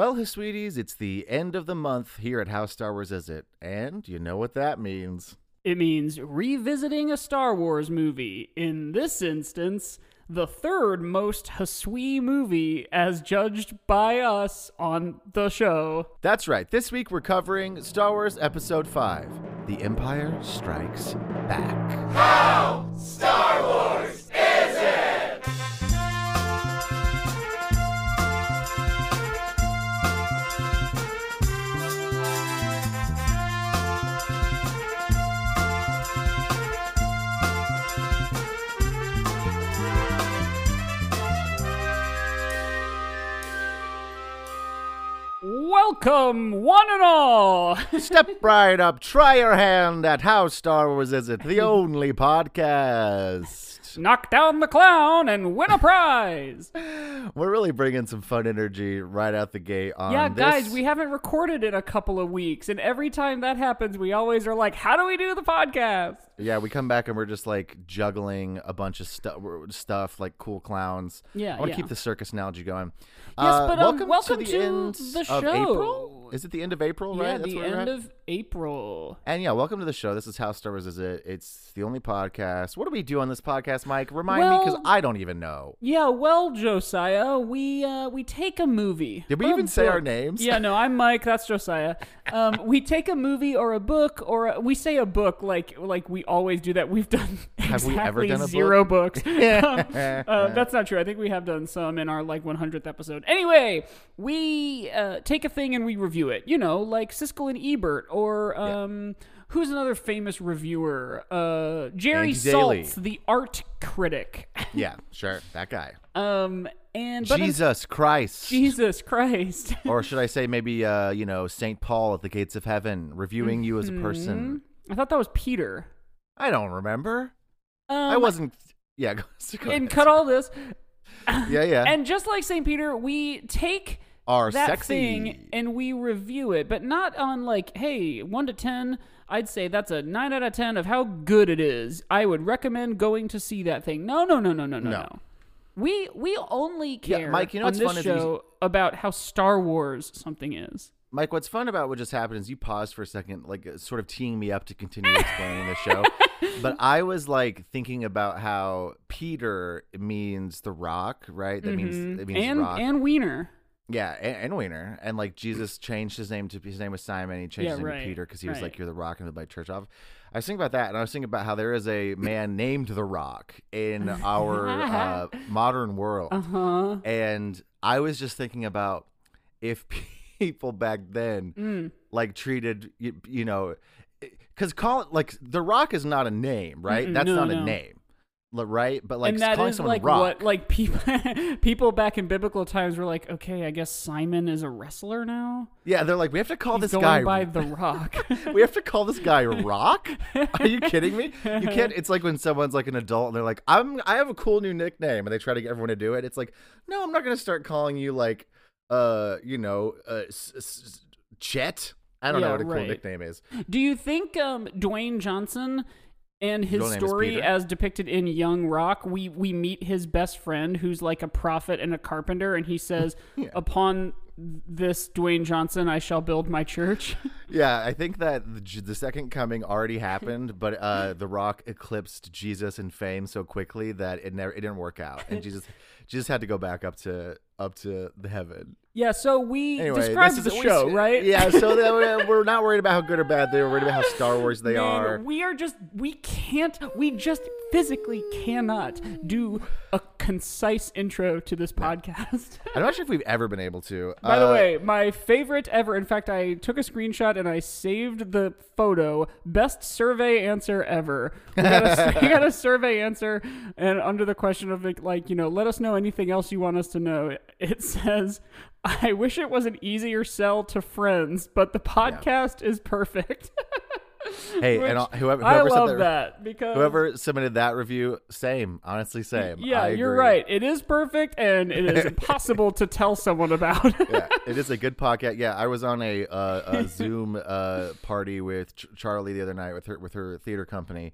Well, sweeties, it's the end of the month here at How Star Wars Is It, and you know what that means. It means revisiting a Star Wars movie. In this instance, the third most Hasui movie as judged by us on the show. That's right. This week we're covering Star Wars Episode 5 The Empire Strikes Back. How Star Welcome, one and all. Step right up, try your hand at How Star Wars Is It, the only podcast. Knock down the clown and win a prize. We're really bringing some fun energy right out the gate on yeah, this. guys, we haven't recorded in a couple of weeks, and every time that happens, we always are like, "How do we do the podcast?" Yeah, we come back and we're just like juggling a bunch of stu- stuff like cool clowns. Yeah, I want to yeah. keep the circus analogy going. Yes, Uh, but, um, welcome, welcome to the to end the of show. April. Is it the end of April? yeah, right, That's the end of April. And yeah, welcome to the show. This is How Star Wars Is It. It's the only podcast. What do we do on this podcast, Mike? Remind me because I don't even know. Yeah, well, Josiah, we uh, we take a movie. Did we even say our names? Yeah, no, I'm Mike. That's Josiah. Um, we take a movie or a book, or a, we say a book like like we always do that. We've done Have we ever exactly done a zero books. Um, uh, that's not true. I think we have done some in our like 100th episode. Anyway, we uh, take a thing and we review it. You know, like Siskel and Ebert, or um, who's another famous reviewer? Uh, Jerry Andy Daly. Saltz, the art critic. Yeah, sure. That guy. Um, and but in- Jesus Christ. Jesus Christ. or should I say maybe uh, you know, St. Paul at the gates of heaven reviewing you as a person. I thought that was Peter. I don't remember. Um, I wasn't yeah, go, go And ahead. cut all this. Yeah, yeah. And just like St. Peter, we take Are that sexy. thing and we review it, but not on like, hey, one to ten. I'd say that's a nine out of ten of how good it is. I would recommend going to see that thing. No, no, no, no, no, no, No. We we only Yeah, care Mike, you know on what's this fun is you- show about how Star Wars something is. Mike, what's fun about what just happened is you paused for a second, like uh, sort of teeing me up to continue explaining the show. But I was like thinking about how Peter means the rock, right? That means it means Mm-hmm. and rock. and Wiener. Yeah, and, and Wiener. And like Jesus changed his name to his name was Simon. He changed Yeah, his name right, to Peter because he was right. like, "You're the rock," and my church off. I was thinking about that, and I was thinking about how there is a man named the Rock in our uh, modern world. Uh huh. And I was just thinking about if people back then Mm. like treated you, you know because call it like the rock is not a name right Mm-mm, that's no, not no. a name right? But like and that calling is someone like rock. what like people people back in biblical times were like, okay, I guess Simon is a wrestler now. yeah they're like we have to call He's this guy by the Rock. we have to call this guy rock? Are you kidding me? You can't it's like when someone's like an adult and they're like i'm i have a cool new nickname and they try to get everyone to do it. It's like no i'm not gonna start calling you like uh you know uh s- s- chet. I don't know what a cool nickname is. Do you think um, Dwayne Johnson and his Real story as depicted in Young Rock, we we meet his best friend who's like a prophet and a carpenter, and he says, "Upon this Dwayne Johnson, I shall build my church." Yeah, I think that the, the second coming already happened, but uh, The Rock eclipsed Jesus in fame so quickly that it never it didn't work out, and Jesus Jesus had to go back up to up to the heaven. yeah. So we Anyway, described this the show, we- right? Yeah, so that we're- not worried about how good or bad they are. We're worried about how Star Wars they Man, are. We are just we can't we just physically cannot do a concise intro to this podcast. I'm not sure if we've ever been able to. By the Uh, way, my favorite ever. In fact, I took a screenshot and I saved the photo. Best survey answer ever. We got a, we got a survey answer, and under the question of like, like, you know, let us know anything else you want us to know. It says, "I wish it was an easier sell to friends, but the podcast is perfect." hey, Which and uh, whoever I love said that because whoever submitted that review, same, honestly, same. Yeah, you're right. It is perfect, and it is impossible to tell someone about. yeah, it is a good podcast. Yeah, I was on a uh, a Zoom uh, party with Ch- Charlie the other night with her with her theater company,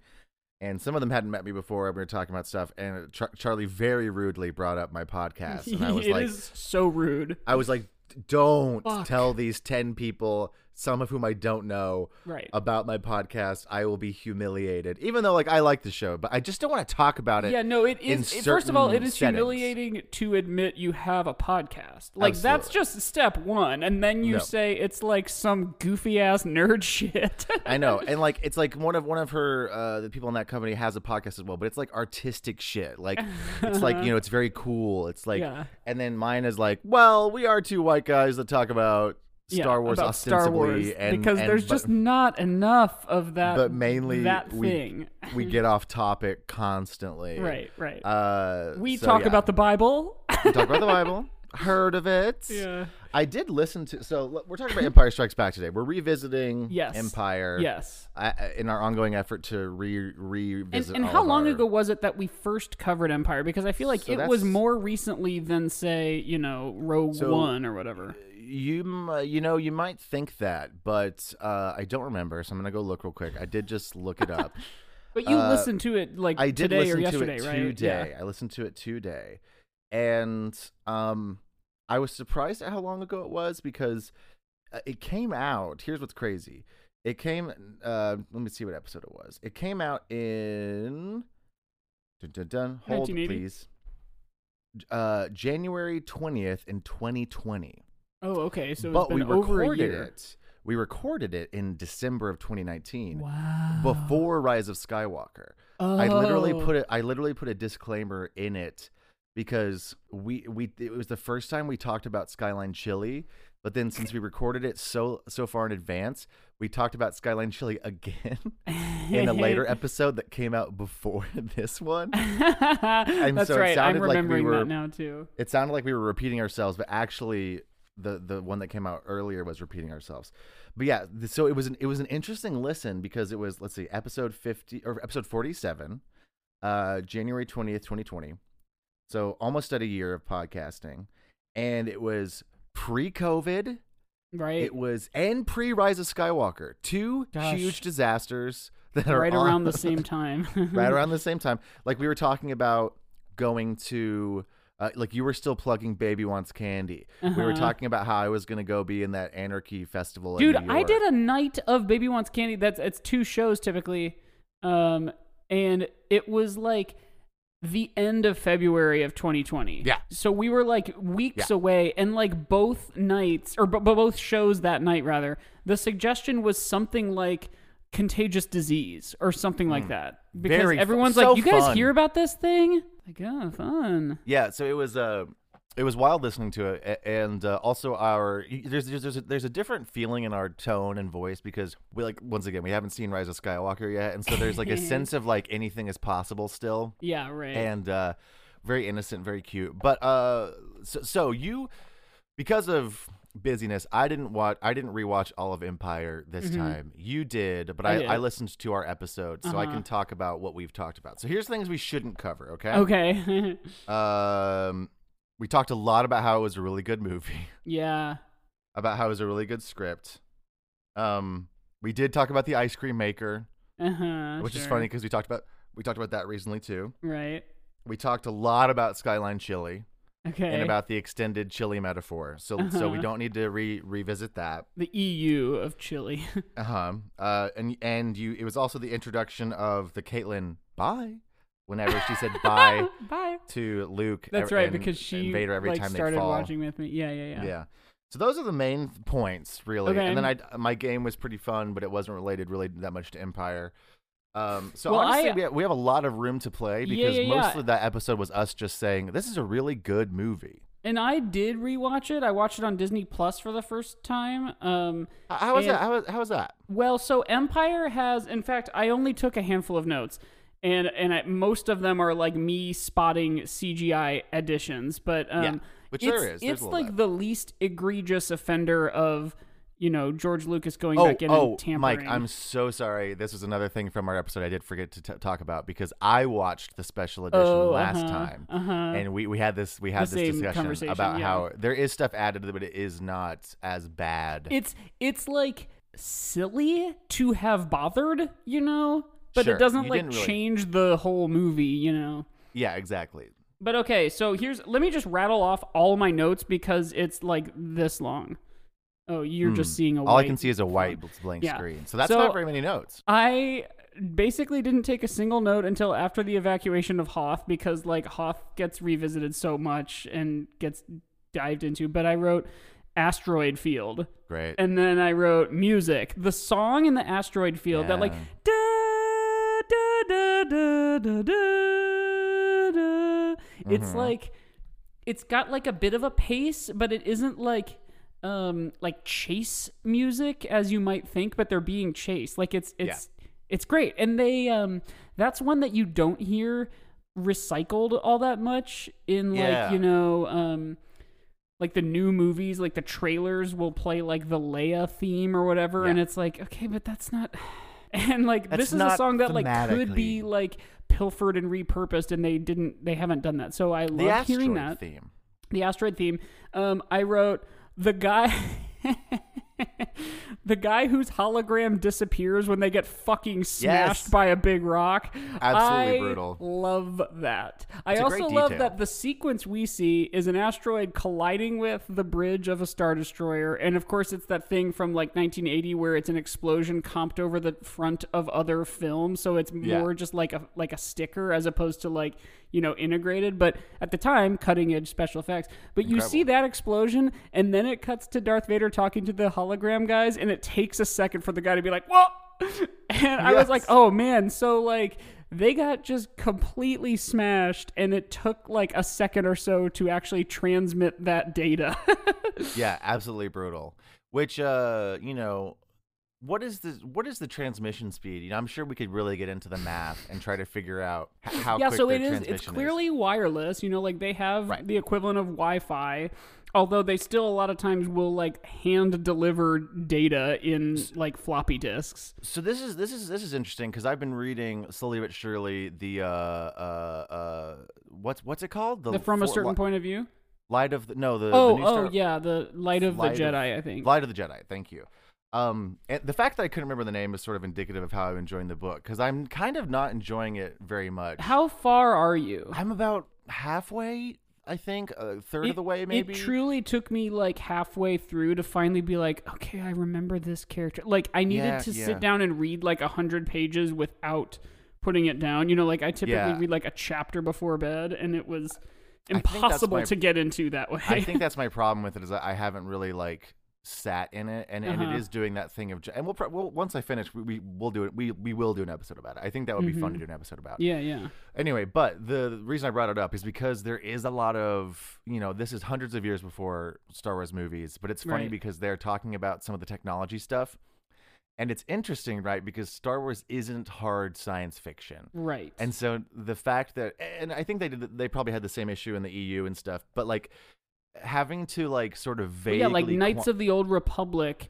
and some of them hadn't met me before. We were talking about stuff, and Char- Charlie very rudely brought up my podcast, and I was It like, is so rude. I was like, don't Fuck. tell these 10 people, some of whom I don't know, Right. about my podcast. I will be humiliated. Even though like I like the show, but I just don't want to talk about it. Yeah, no, it is it- first of all, it is settings. humiliating to admit you have a podcast. Like that's just step one, and then you No. say it's like some goofy ass nerd shit. I know, and like it's like one of one of her uh, the people in that company has a podcast as well, but it's like artistic shit. Like it's like you know it's very cool. It's like, Yeah. and then mine is like, well, we are two white guys that talk about Yeah, Star Wars about ostensibly, Star Wars, and because and- there's but- just not enough of that. but mainly that we thing. we get off topic constantly. right, right. Uh, we so, talk yeah. about the Bible. we talk about the Bible. Heard of it? yeah. I did listen to. So we're talking about Empire Strikes Back today. We're revisiting Yes. Empire. Yes. In our ongoing effort to re revisit. and all how long our- ago was it that we first covered Empire? Because I feel like So it was more recently than, say, you know, Rogue So- One or whatever. You uh, you know you might think that, but uh, I don't remember, so I'm gonna go look real quick. I did just look it up. But you uh, listened to it like I did today listen or to yesterday, it right? today. I listened to it today, and um, I was surprised at how long ago it was because uh, it came out. Here's what's crazy. It came. Uh, let me see what episode it was. It came out in. Dun, dun, dun. Hold please. Uh, January twentieth in 2020. Oh, okay. So but been we over a recorded it. We recorded it in December of 2019 Wow. before Rise of Skywalker. Oh. I literally oh. put it. I literally put a disclaimer in it because we we it was the first time we talked about Skyline Chili. But then since we recorded it so so far in advance, we talked about Skyline Chili again in a later episode that came out before this one. That's so it right. I'm sounded like we remembering were- that now too. It sounded like we were repeating ourselves, but actually the the one that came out earlier was repeating ourselves. But yeah, so it was an it was an interesting listen because it was let's see, episode 50 or episode 47, uh January 20th, 2020. So almost at a year of podcasting and it was pre-COVID, Right. it was and pre-Rise of Skywalker, two Gosh. huge disasters that are right on- around the same time. right around the same time. Like we were talking about going to, uh, like you were still plugging "Baby Wants Candy." We were Uh-huh. talking about how I was going to go be in that Anarchy festival. Dude, I did a night of Baby Wants Candy. That's it's two shows typically, um, and it was like the end of February of 2020. Yeah. So we were like weeks Yeah. away, and like both nights or b- both shows that night rather, the suggestion was something like contagious disease or something like that because Hmm. Very fu- everyone's so like, "You guys fun." hear about this thing?" Like, oh, fun. Yeah, so it was uh it was wild listening to it, a- and uh, also our there's there's there's a, there's a different feeling in our tone and voice because we like once again we haven't seen Rise of Skywalker yet, and so there's like a sense of like anything is possible still. Yeah, right. and uh, very innocent, very cute. But uh, so, so you, because of busyness, I didn't watch. I didn't rewatch all of Empire this time. You did, but Mm-hmm. I I, did. I, listened to our episode, so I Uh-huh. can talk about what we've talked about. So here's things we shouldn't cover. Okay. okay. Um, we talked a lot about how it was a really good movie, yeah. about how it was a really good script. Um, we did talk about the ice cream maker, Uh-huh. which is funny because we talked about we talked about that recently too. Right. We talked a lot about Skyline Chili. Okay. and about the extended chili metaphor. So so we Uh-huh. don't need to re- revisit that. the EU of chili. Uh-huh. Uh and and you it was also the introduction of the Caitlyn bye whenever she said bye Bye. to Luke. That's right, and- because she Vader every like time started they fall. watching with me. Yeah, yeah, yeah. Yeah. So those are the main points, really. Okay. And then I my game was pretty fun, but it wasn't related really that much to Empire. Um, so Well, honestly, I- we, have, we have a lot of room to play because yeah, most yeah. of that episode was us just saying this is a really good movie. And I did rewatch it. I watched it on Disney Plus for the first time. Um, How- was that? How, was- how was that? well, so Empire has, in fact, I only took a handful of notes, and and I, most of them are like me spotting CGI additions. But um, Yeah, which it's, there is. There's It's like the least egregious offender of you know George Lucas going Oh, back in oh, and tampering. Mike, I'm so sorry. This was another thing from our episode I did forget to t- talk about because I watched the special edition Oh, last uh-huh, time, uh-huh. and we, we had this we had The this discussion about yeah. how there is stuff added, but it is not as bad. it's it's like silly to have bothered, you know, but Sure, it doesn't you like really- change the whole movie, you know. yeah, exactly. But okay, so here's let me just rattle off all my notes because it's like this long. Oh, you're just seeing a Hmm. All I can see is a white font. blank Yeah. screen. So that's So- not very many notes. I basically didn't take a single note until after the evacuation of Hoth because like Hoth gets revisited so much and gets dived into. But I wrote asteroid field. Great. And then I wrote music. The song in the asteroid field that like da da da da da da da. It's Mm-hmm. like it's got like a bit of a pace, but it isn't like um like chase music as you might think, but they're being chased. Like it's it's it's great. And they um that's one that you don't hear recycled all that much in like, Yeah. you know, um like the new movies, like the trailers will play like the Leia theme or whatever, and it's like, okay, but that's not. And like That's this is a song that like could be like pilfered and repurposed, and they didn't. They haven't done that. So I love hearing that theme. the asteroid theme. Um, I wrote the guy. the guy whose hologram disappears when they get fucking smashed Yes. by a big rock. Absolutely I brutal. Love that. I It's a also love that the sequence we see is an asteroid colliding with the bridge of a star destroyer, and of course it's that thing from like 1980 where it's an explosion comped over the front of other films, so it's Yeah. more just like a like a sticker as opposed to like you know integrated. But at the time, cutting edge special effects. But you see that explosion, and then it cuts to Darth Vader talking to the hologram guys, and it takes a second for the guy to be like, "Whoa!" And I was like, "Oh man!" So like they got just completely smashed, and it took like a second or so to actually transmit that data. Yeah, absolutely brutal. Which uh, you know, what is the what is the transmission speed? You know, I'm sure we could really get into the math and try to figure out how yeah, so it is. It's is. clearly wireless. You know, like they have Right. the equivalent of Wi-Fi. Although they still a lot of times will like hand deliver data in like floppy disks. So this is this is this is interesting because I've been reading slowly but surely the uh uh uh what's what's it called The from a certain li- point of view. light of the no the Oh, the new oh Star- yeah, the light of Light the of- Jedi. I think. Light of the Jedi. Thank you. Um, and the fact that I couldn't remember the name is sort of indicative of how I'm enjoying the book because I'm kind of not enjoying it very much. How far are you? I'm about halfway, I think, a third of the way, maybe. It truly took me like halfway through to finally be like, okay, I remember this character. Like I needed Yeah, to yeah. sit down and read like a hundred pages without putting it down. You know, like I typically Yeah. read like a chapter before bed, and it was impossible my- to get into that way. I think that's my problem with it is that I haven't really like sat in it, and, and Uh-huh. it is doing that thing of, and we'll, pro- we'll once I finish, we, we will do it. We we will do an episode about it. I think that would be fun to do an episode about. Mm-hmm. yeah, yeah. Anyway, but the, the reason I brought it up is because there is a lot of, you know, this is hundreds of years before Star Wars movies, but it's funny Right. because they're talking about some of the technology stuff. And it's interesting, right? Because Star Wars isn't hard science fiction. Right. And so the fact that, and I think they did, they probably had the same issue in the EU and stuff, but like having to like sort of vaguely, yeah, like Knights qua- of the Old Republic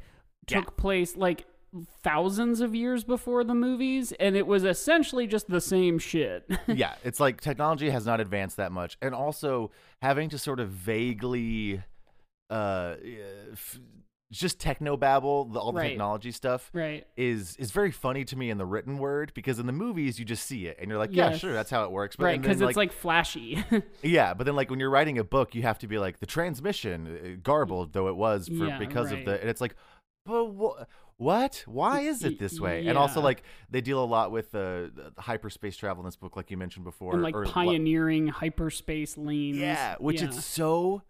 Yeah. took place like thousands of years before the movies, and it was essentially just the same shit. yeah, it's like technology has not advanced that much, and also having to sort of vaguely, uh, f- just techno babble the, all the Right. technology stuff right. is is very funny to me in the written word because in the movies you just see it and you're like, yeah, sure, that's how it works. But Right, because it's like flashy. yeah, but then like when you're writing a book, you have to be like the transmission uh, garbled though it was for Yeah, because of the and it's like, but wha- what? Why is it this way? And also like they deal a lot with the, the hyperspace travel in this book, like you mentioned before, and like or what- pioneering hyperspace lanes. Yeah, which yeah. it's so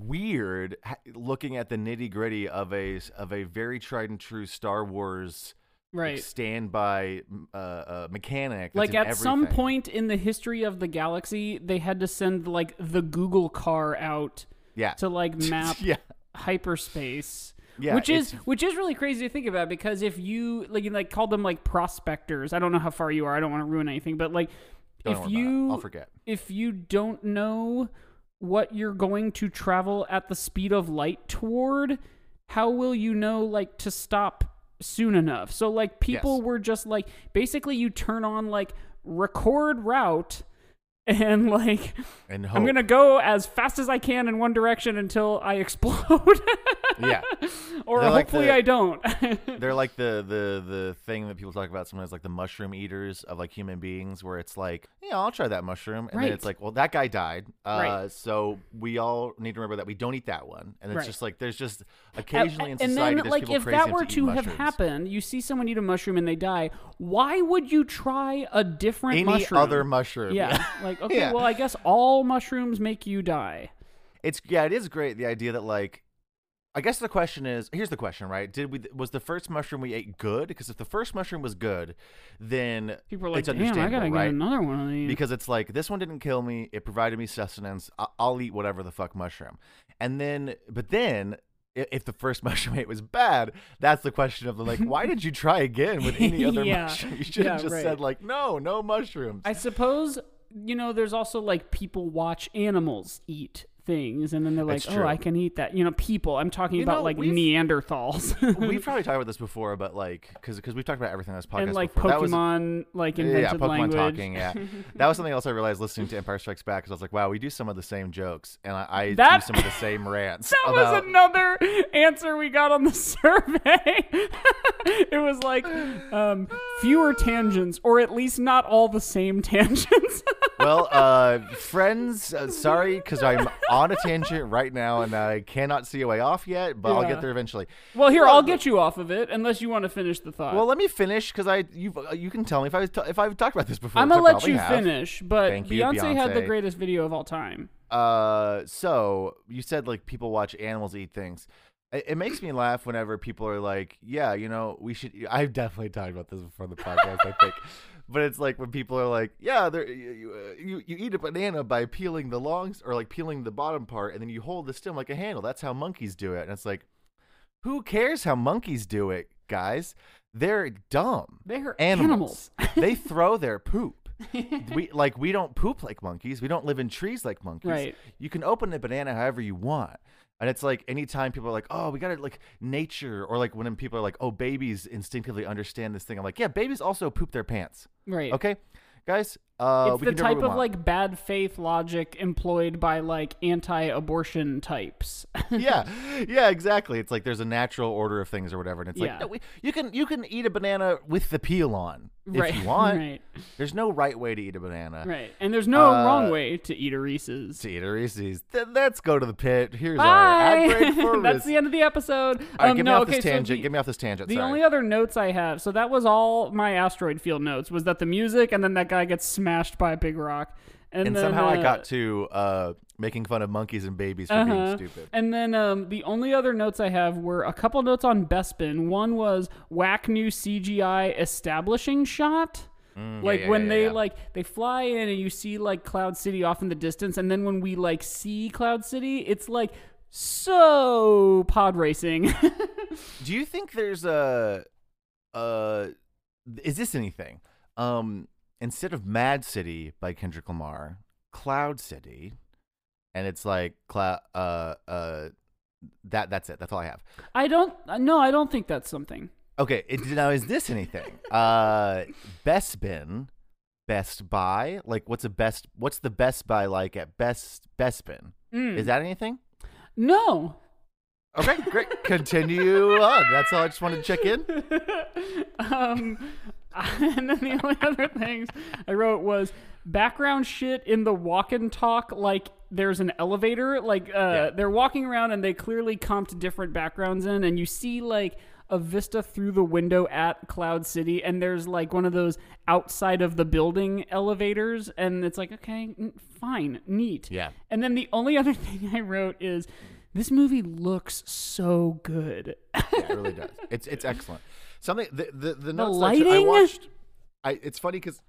weird looking at the nitty gritty of a of a very tried and true Star Wars like, right. standby uh, uh, mechanic. Like at some point in the history of the galaxy, they had to send like the Google car out yeah, to like map yeah, hyperspace. yeah, which is which is really crazy to think about because if you like you like call them like prospectors, I don't know how far you are. I don't want to ruin anything, but like if worry about it. you I'll forget. if you don't know what you're going to travel at the speed of light toward, how will you know like to stop soon enough? So like people Yes. were just like basically you turn on like record route and like And I'm gonna go as fast as I can in one direction until I explode. Yeah. or They're like hopefully the- I don't. They're like the the the thing that people talk about sometimes, like the mushroom eaters of like human beings, where it's like, yeah, I'll try that mushroom, and then it's like, well, that guy died, uh, Right. so we all need to remember that we don't eat that one, and it's Right. just like there's just occasionally in and society then, there's like, if that were to, to have happened, you see someone eat a mushroom and they die. Why would you try a different any mushroom? other mushroom, Yeah, like okay, Yeah. well, I guess all mushrooms make you die. it's yeah, it is great the idea that like. I guess the question is here's the question, right? Did we was the first mushroom we ate good? Because if the first mushroom was good, then People are like, it's damn, I gotta right? get another one of these. because it's like this one didn't kill me it provided me sustenance I- i'll eat whatever the fuck mushroom and then but then if the first mushroom ate was bad that's the question of the like why did you try again with any other Yeah. mushroom you should have Yeah, just right. said like no no mushrooms I suppose you know, there's also like people watch animals eat things, and then they're like, It's oh, true. I can eat that. You know, people. I'm talking You about know, like we've- Neanderthals. we've probably talked about this before but like because because we've talked about everything on this podcast and like before. That was- Pokemon, like yeah, Pokemon language. talking. Yeah, that was something else I realized listening to Empire Strikes Back. Because I was like, "Wow, we do some of the same jokes, and I, I That- do some of the same rants." That about, was another answer we got on the survey. it was like um, fewer tangents, or at least not all the same tangents. Well, uh, friends, uh, sorry because I'm on a tangent right now and I cannot see a way off yet, but I'll Yeah. get there eventually. well, here I'll get you off of it, unless you want to finish the thought. Well, let me finish because I you you can tell me if I t- if I've talked about this before. I'm which gonna I let probably you have. finish, but Thank you, Beyonce, had the Beyonce. greatest video of all time. Uh, so you said like people watch animals eat things. It, it makes me laugh whenever people are like, "Yeah, you know, we should." I've definitely talked about this before on the podcast, I think. But it's like when people are like, "Yeah, there, you, you, uh, you you eat a banana by peeling the longs or like peeling the bottom part, and then you hold the stem like a handle. That's how monkeys do it." And it's like, who cares how monkeys do it, guys? They're dumb. They're animals. animals. they throw their poop. we like we don't poop like monkeys. We don't live in trees like monkeys. Right. You can open a banana however you want. And it's like anytime people are like, "Oh, we got to like nature," or like when people are like, "Oh, babies instinctively understand this thing." I'm like, "Yeah, babies also poop their pants." Right. Okay, guys. Uh, it's the type of like bad faith logic employed by like anti-abortion types. yeah, yeah, exactly. It's like there's a natural order of things or whatever, and it's Yeah. like no, we, you can you can eat a banana with the peel on if right. you want. Right. There's no right way to eat a banana. Right. And there's no Uh, wrong way to eat a Reese's. To eat a Reese's. Th- let's go to the pit. Here's our ad break for That's the end of the episode. All right, um, get me no, off okay, this so tangent. the- get me off this tangent. The Sorry. only other notes I have, so that was all my asteroid field notes, was that the music and then that guy gets smashed by a big rock. And, and then, somehow I uh, got to uh, making fun of monkeys and babies for uh-huh. being stupid. And then um, the only other notes I have were a couple notes on Bespin. One was whack new CGI establishing shot. Mm, like yeah, when yeah, they like they fly in and you see like Cloud City off in the distance, and then when we like see Cloud City, it's like so pod racing. Do you think there's a uh is this anything? Um instead of Mad City by Kendrick Lamar, Cloud City, and it's like cloud uh uh that that's it. That's all I have. I don't no, I don't think that's something. Okay, it, now is this anything? Uh Best Bin, Best Buy, like what's a best what's the Best Buy like at Best Best Bin? Mm. Is that anything? No. Okay, great. Continue on. That's all I just wanted to check in. um, and then the only other things I wrote was background shit in the walk and talk. Like there's an elevator. Like uh, Yeah. they're walking around and they clearly comped different backgrounds in, and you see like a vista through the window at Cloud City, and there's like one of those outside of the building elevators, and it's like okay, fine, neat. Yeah. And then the only other thing I wrote is. This movie looks so good. Yeah, it really does. It's it's excellent. Something the the, the notes that I watched. I it's funny because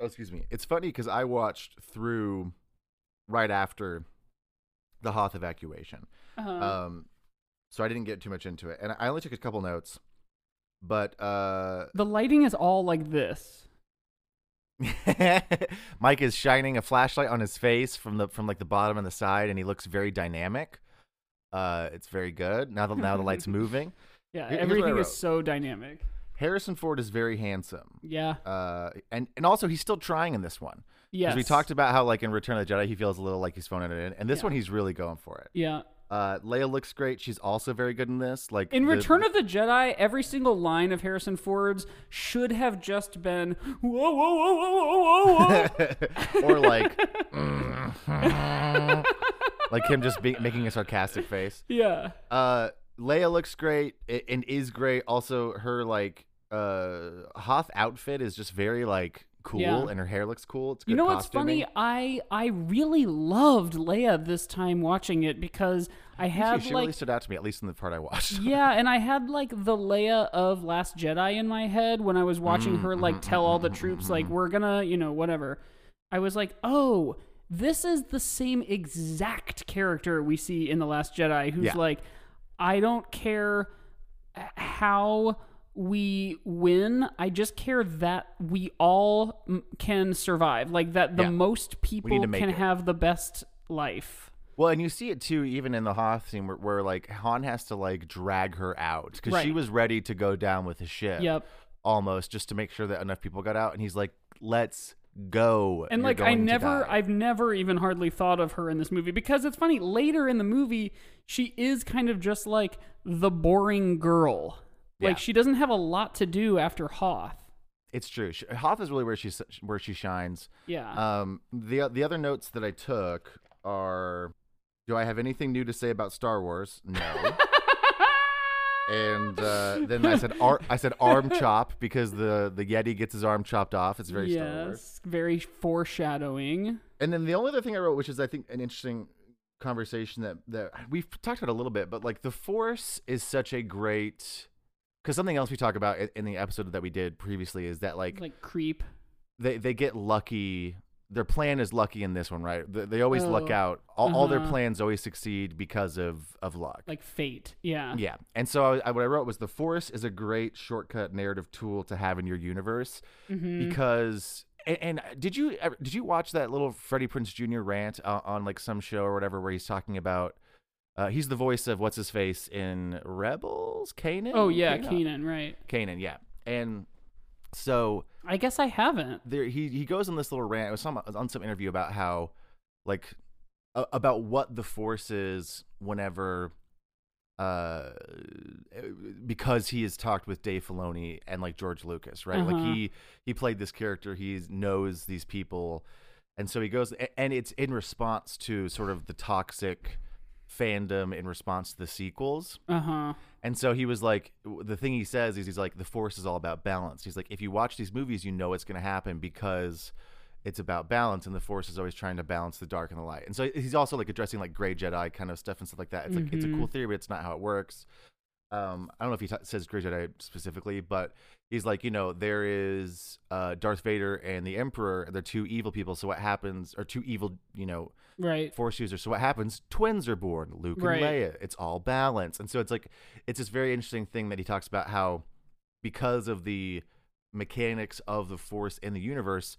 oh excuse me. It's funny because I watched through right after the Hoth evacuation. Uh-huh. Um, so I didn't get too much into it, and I only took a couple notes. But uh, The lighting is all like this. Mike is shining a flashlight on his face from the from like the bottom and the side, and he looks very dynamic. Uh, it's very good. Now the now the light's moving. Yeah, Here- here's what I everything is so dynamic. Harrison Ford is very handsome. Yeah. uh, and and also he's still trying in this one. Yes. we talked about how like in Return of the Jedi he feels a little like he's phoning it in, and this Yeah. one he's really going for it. Yeah. Uh, Leia looks great. She's also very good in this. Like In the- Return of the Jedi, every single line of Harrison Ford's should have just been whoa, whoa, whoa, whoa, whoa, whoa. or like like him just be- making a sarcastic face. yeah. Uh, Leia looks great and is great. Also, her like uh Hoth outfit is just very like cool, Yeah. and her hair looks cool. It's good You know what's funny? I I really loved Leia this time watching it because I had she like really stood out to me, at least in the part I watched. yeah, and I had like the Leia of Last Jedi in my head when I was watching mm, her Mm, like mm, tell mm, all the troops like we're gonna you know whatever. I was like, oh, this is the same exact character we see in the Last Jedi, who's Yeah. like, I don't care how we win. I just care that we all m- can survive. Like that the Yeah. most people make can it. have the best life. Well, and you see it too, even in the Hoth scene, where, where like Han has to like drag her out because she Right. was ready to go down with the ship. Yep. Almost just to make sure that enough people got out, and he's like, "Let's go." And like I never. I've never even hardly thought of her in this movie because it's funny later in the movie she is kind of just like the boring girl. Like Yeah. she doesn't have a lot to do after Hoth. It's true. Hoth is really where she where she shines. Yeah. Um, the the other notes that I took are: Do I have anything new to say about Star Wars? No. and uh, then I said ar- I said arm chop because the the Yeti gets his arm chopped off. It's very yes. Very foreshadowing. And then the only other thing I wrote, which is I think an interesting conversation that that we've talked about a little bit, but like the Force is such a great because something else we talk about in the episode that we did previously is that like Like creep. they they get lucky. Their plan is lucky in this one, right? They, they always luck Oh, out. All, all their uh-huh. plans always succeed because of of luck. Like fate. Yeah. yeah, and so I, I, what I wrote was the Force is a great shortcut narrative tool to have in your universe Mhm. because. And, and did you did you watch that little Freddie Prinze Jr. rant uh, on like some show or whatever where he's talking about uh, he's the voice of what's his face in Rebels, Kanan. Oh yeah, Kanan, Kanan, right. Kanan, yeah, and so I guess I haven't. there he he goes on this little rant. It was some on some interview about how like about what the force is whenever uh because he has talked with Dave Filoni and like George Lucas, right? Uh-huh. Like he he played this character, he knows these people and so he goes and it's in response to sort of the toxic fandom in response to the sequels. Uh huh. And so he was like, the thing he says is, he's like, the force is all about balance. He's like, if you watch these movies, you know it's going to happen because it's about balance, and the force is always trying to balance the dark and the light. And so he's also like addressing like gray Jedi kind of stuff and stuff like that. It's like it's a cool mm-hmm. theory, but it's not how it works. Um, I don't know if he t- says gray Jedi specifically, but he's like, you know, there is uh, Darth Vader and the Emperor. They're two evil people. So what happens? Or two evil, you know, Right. force users. So what happens? Twins are born, Luke and Leia. It's all balance. And so it's like it's this very interesting thing that he talks about how because of the mechanics of the force in the universe,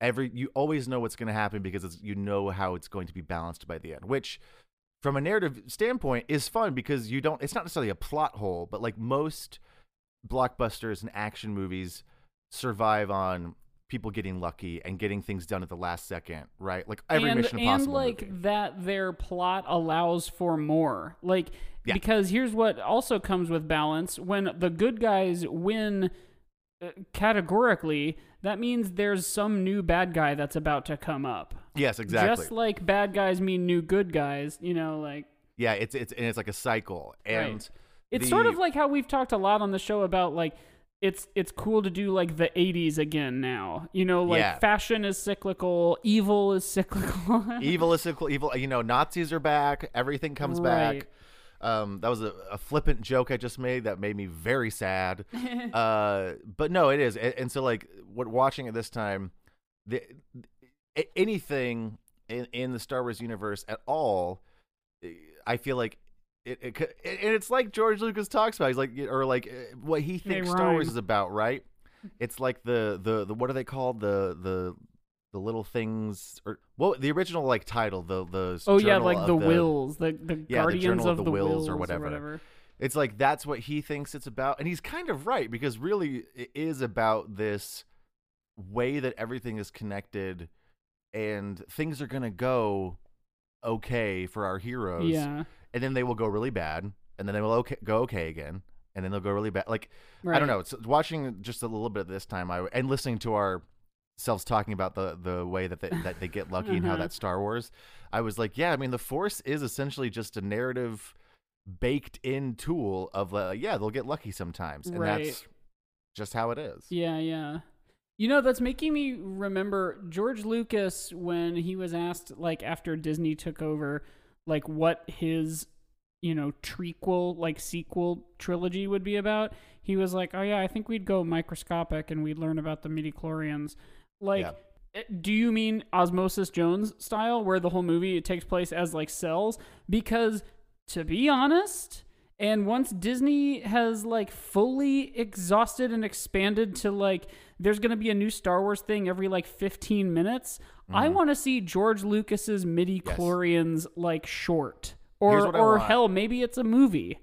every you always know what's going to happen because it's, you know how it's going to be balanced by the end, which from a narrative standpoint is fun because you don't it's not necessarily a plot hole, but like most blockbusters and action movies survive on people getting lucky and getting things done at the last second, right? Like every and, Mission Impossible and like movie. that their plot allows for more like Yeah. because here's what also comes with balance when the good guys win Uh, categorically that means there's some new bad guy that's about to come up Yes, exactly. just like bad guys mean new good guys you know like yeah, it's it's and it's like a cycle, and Right. it's the- sort of like how we've talked a lot on the show about like it's it's cool to do like the 80s again now you know like Yeah. fashion is cyclical evil is cyclical evil is cyclical. Evil, you know, Nazis are back. Everything comes Right. back. Um, that was a, a flippant joke I just made that made me very sad. uh, but no, it is, and, and so like what watching it this time, the anything in, in the Star Wars universe at all, I feel like. It, it, and it's like George Lucas talks about. He's like, or like uh, what he thinks Star Wars is about, right? It's like the the the what are they called the the the little things or what the original like title the the Oh yeah, like of the, Whills, the the Yeah, the guardians Journal of, of the Whills Whills or whatever. It's like that's what he thinks it's about, and he's kind of right because really it is about this way that everything is connected and things are gonna go okay for our heroes. Yeah. and then they will go really bad, and then they will okay, go okay again, and then they'll go really bad. Like I don't know. It's watching just a little bit this time, I and listening to our selves talking about the the way that they, that they get lucky and how Uh-huh. that's Star Wars. I was like, yeah, I mean, the Force is essentially just a narrative baked in tool of uh, yeah, they'll get lucky sometimes, and Right. that's just how it is. Yeah, yeah. You know, that's making me remember George Lucas when he was asked, like, after Disney took over, like, what his, you know, trequel, like, sequel trilogy would be about. He was like, oh, yeah, I think we'd go microscopic and we'd learn about the midichlorians. Like, Yeah. eh, do you mean Osmosis Jones style, where the whole movie it takes place as, like, cells? Because, to be honest, and once Disney has like fully exhausted and expanded to like there's going to be a new Star Wars thing every like 15 minutes, I Mm-hmm. want to see George Lucas's midi chlorians like short. Or I or hell, maybe it's a movie.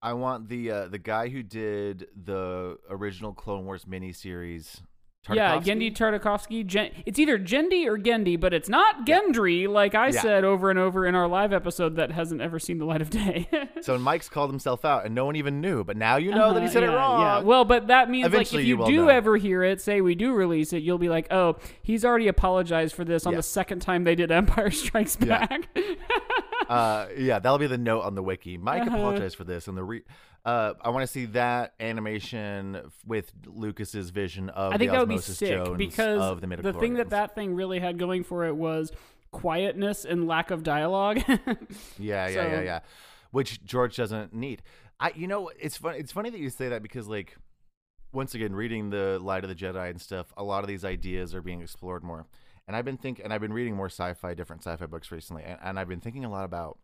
I want the uh, the guy who did the original Clone Wars miniseries. Yeah? Genndy Tartakovsky. Gen- it's either Gendy or Gendy, but it's not Gendry, like I Yeah. said over and over in our live episode that hasn't ever seen the light of day. So Mike's called himself out, and no one even knew. But now you know that he Uh-huh, said yeah, it wrong. Yeah. Well, but that means Eventually like if you you, do know. ever hear it, say we do release it, you'll be like, oh, he's already apologized for this on Yeah. the second time they did Empire Strikes Yeah. Back. uh, yeah, that'll be the note on the wiki. Mike Uh-huh. apologized for this, and the re- uh, I want to see that animation with Lucas's vision of I think the that would be sick Jones because of the the thing that that thing really had going for it was quietness and lack of dialogue. Yeah, yeah, yeah, So- yeah. Which George doesn't need. I, you know, it's fun. It's funny that you say that because, like, once again, reading the Light of the Jedi and stuff, a lot of these ideas are being explored more. And I've been thinking, and I've been reading more sci-fi, different sci-fi books recently, and, and I've been thinking a lot about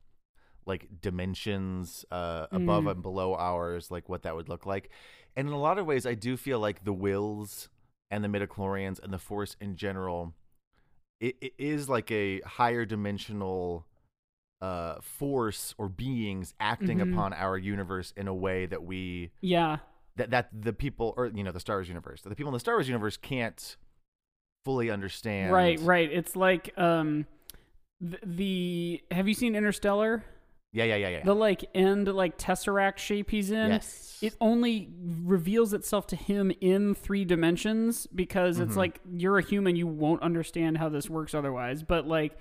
like dimensions uh, above Mm. and below ours, like what that would look like. And in a lot of ways, I do feel like the Whills and the midichlorians and the Force in general, it, it is like a higher dimensional uh force or beings acting Mhm. upon our universe in a way that we yeah. that that the people or you know the Star Wars universe that the people in the Star Wars universe can't fully understand. Right, right. It's like um the, the have you seen Interstellar? Yeah, yeah, yeah, yeah. The like end like tesseract shape he's in. yes. it only reveals itself to him in three dimensions because it's Mhm. like you're a human you won't understand how this works otherwise but like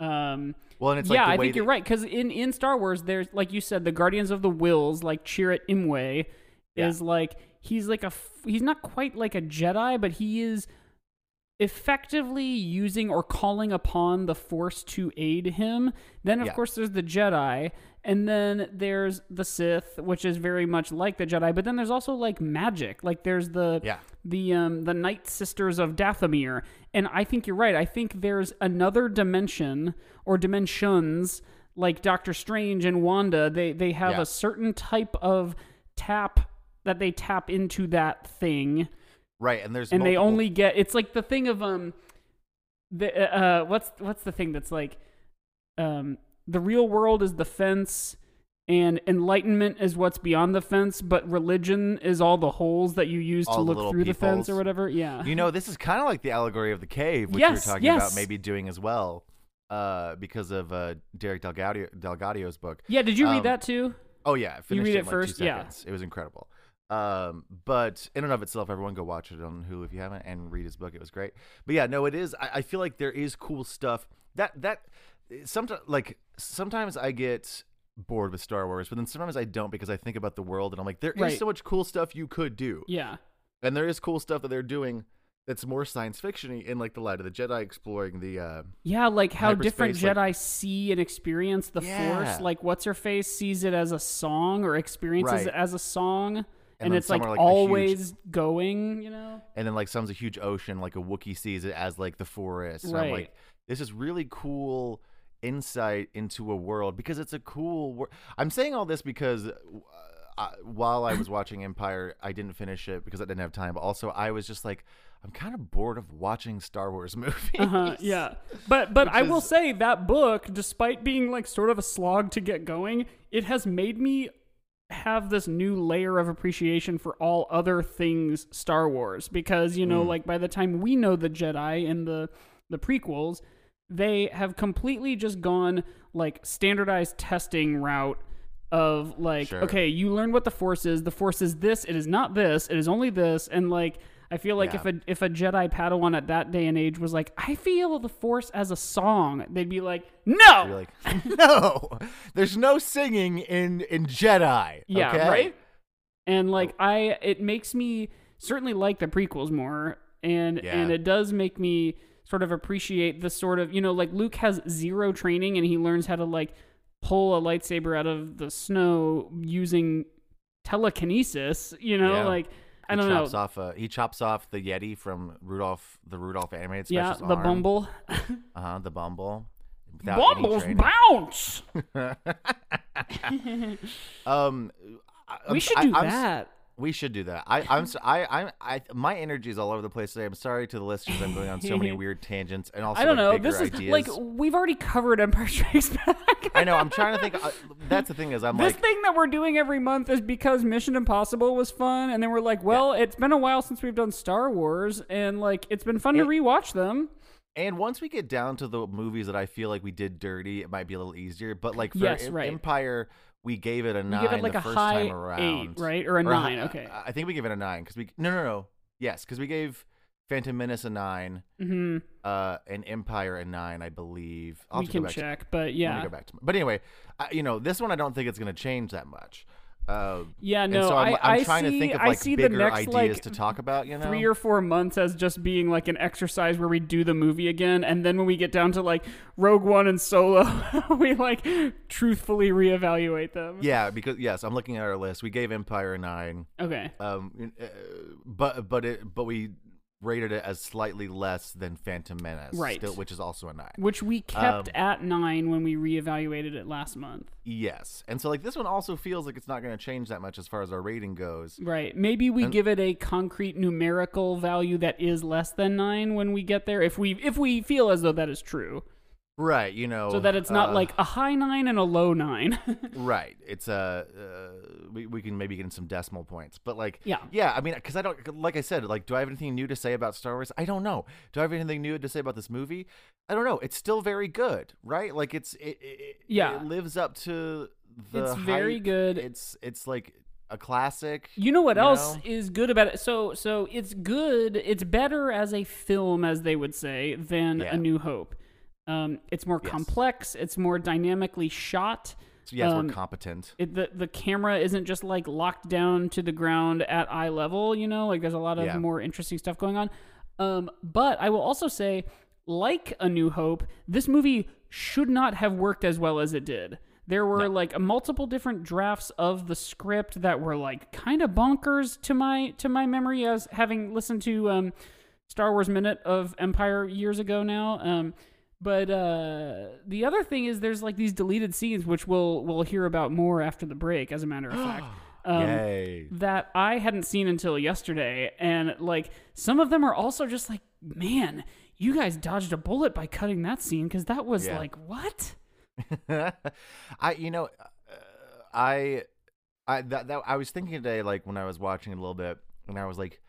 um well, and it's yeah like the i think you're right because in in star wars there's like you said the guardians of the Whills like chirrut imwe Yeah. is like he's like a f- he's not quite like a jedi but he is effectively using or calling upon the force to aid him then of Yeah. course there's the jedi and then there's the sith which is very much like the jedi but then there's also like magic like there's the Yeah. the um the night sisters of dathomir and i think you're right i think there's another dimension or dimensions like doctor strange and wanda they they have Yeah. a certain type of tap that they tap into that thing right, and there's and they only get it's like the thing of um the uh what's what's the thing that's like um the real world is the fence and enlightenment is what's beyond the fence but religion is all the holes that you use to All the look little through the fence or whatever yeah You know, this is kind of like the allegory of the cave, which Yes, you're talking yes. about maybe doing as well, uh, because of uh, Derek DelGaudio, DelGaudio's book. yeah did you read Um, that too Oh yeah, I finished read it it like first? Yeah. It was incredible. Um, but in and of itself, everyone go watch it on Hulu if you haven't, and read his book. It was great. But yeah, no, it is. I, I feel like there is cool stuff that that sometimes like sometimes I get bored with Star Wars, but then sometimes I don't because I think about the world and I'm like, there is Right. so much cool stuff you could do, yeah and there is cool stuff that they're doing that's more science fictiony in like the Light of the Jedi exploring the uh yeah like how different Hyperspace, like- jedi see and experience the Yeah. force like what's her face sees it as a song or experiences Right. it as a song and, then it's like, like, a huge- always going you know and then like some's a huge ocean, like a Wookiee sees it as like the forest. And I'm Right. like, this is really cool insight into a world because it's a cool world. I'm saying all this because uh, I, while I was watching Empire, I didn't finish it because I didn't have time. But also, I was just like, I'm kind of bored of watching Star Wars movies. Uh-huh, yeah. But but Which I will say that book, despite being like sort of a slog to get going, it has made me have this new layer of appreciation for all other things Star Wars because you know Mm. like by the time we know the Jedi and the the prequels, they have completely just gone like standardized testing route of like Sure. okay, you learn what the force is. The force is this, it is not this, it is only this and like I feel like if a if a Jedi Padawan at that day and age was like, I feel the Force as a song, they'd be like, No, like, no, there's no singing in in Jedi. Yeah, okay? right? And like oh. I it makes me certainly like the prequels more and Yeah. and it does make me sort of appreciate the sort of, you know, like Luke has zero training and he learns how to like pull a lightsaber out of the snow using telekinesis, you know, Yeah. like I He don't know. chops Off, uh, he chops off the Yeti from Rudolph, the Rudolph animated special. Yeah, the arm. Bumble. Uh huh. The Bumble. Bumbles bounce. Um, we should do s- that. We should do that. I, I'm. s- I. I. I. My energy is all over the place today. I'm sorry to the listeners. I'm going on so many weird tangents and also I don't like, know. This is ideas. like we've already covered Empire Strikes Back. I know. I'm trying to think. Uh, that's the thing is, I'm This like, thing that we're doing every month is because Mission Impossible was fun, and then we're like, well, it's been a while since we've done Star Wars, and like it's been fun to rewatch them. and once we get down to the movies that I feel like we did dirty, it might be a little easier. But like for Yes, right. Empire, we gave it a We nine give it like the a first high time around, eight, right, or a Or a hi- nine. Okay. I think we gave it a nine because we no no no yes because we gave Phantom Menace a nine, hmm uh, and Empire a nine, I believe. I'll We can back to- check, but yeah, go back to. But anyway, I, you know, this one I don't think it's going to change that much. Uh, yeah. No, so I'm, I, I'm I trying see, to think of I like see bigger the next ideas like to talk about. You know, three or four months as just being like an exercise where we do the movie again, and then when we get down to like Rogue One and Solo, we like truthfully reevaluate them. yeah, because yes, I'm looking at our list. We gave Empire a nine. Okay. Um, uh, but but it but we rated it as slightly less than Phantom Menace, Right. Still, which is also a nine. Which we kept Um, at nine when we reevaluated it last month. Yes, and so like this one also feels like it's not going to change that much as far as our rating goes. Right. Maybe we And- give it a concrete numerical value that is less than nine when we get there, if we if we feel as though that is true, Right, you know, so that it's not uh, like a high nine and a low nine. Right. It's uh, uh we, we can maybe get in some decimal points, but like Yeah. yeah. I mean, because I don't like I said, like, do I have anything new to say about Star Wars? I don't know. Do I have anything new to say about this movie? I don't know. It's still very good, right? Like it's it, it Yeah. it lives up to the. It's very good. It's it's like a classic. You know what You else know? is good about it? So so it's good. It's better as a film, as they would say, than Yeah. A New Hope. Um, it's more Yes. complex. It's more dynamically shot. So Yes, Um, we're competent. It, the the camera isn't just like locked down to the ground at eye level. You know, like there's a lot of Yeah. more interesting stuff going on. Um, but I will also say, like A New Hope, this movie should not have worked as well as it did. There were No. like multiple different drafts of the script that were like kind of bonkers to my to my memory as having listened to um, Star Wars Minute of Empire years ago now. Um, but uh, the other thing is there's like these deleted scenes which we'll we'll hear about more after the break. As a matter of fact. Um, Yay! that I hadn't seen until yesterday. And like some of them are also just like, man, you guys dodged a bullet by cutting that scene because that was Yeah. like, what? I you know, uh, I I that, that I was thinking today, like when I was watching it a little bit, and I was like,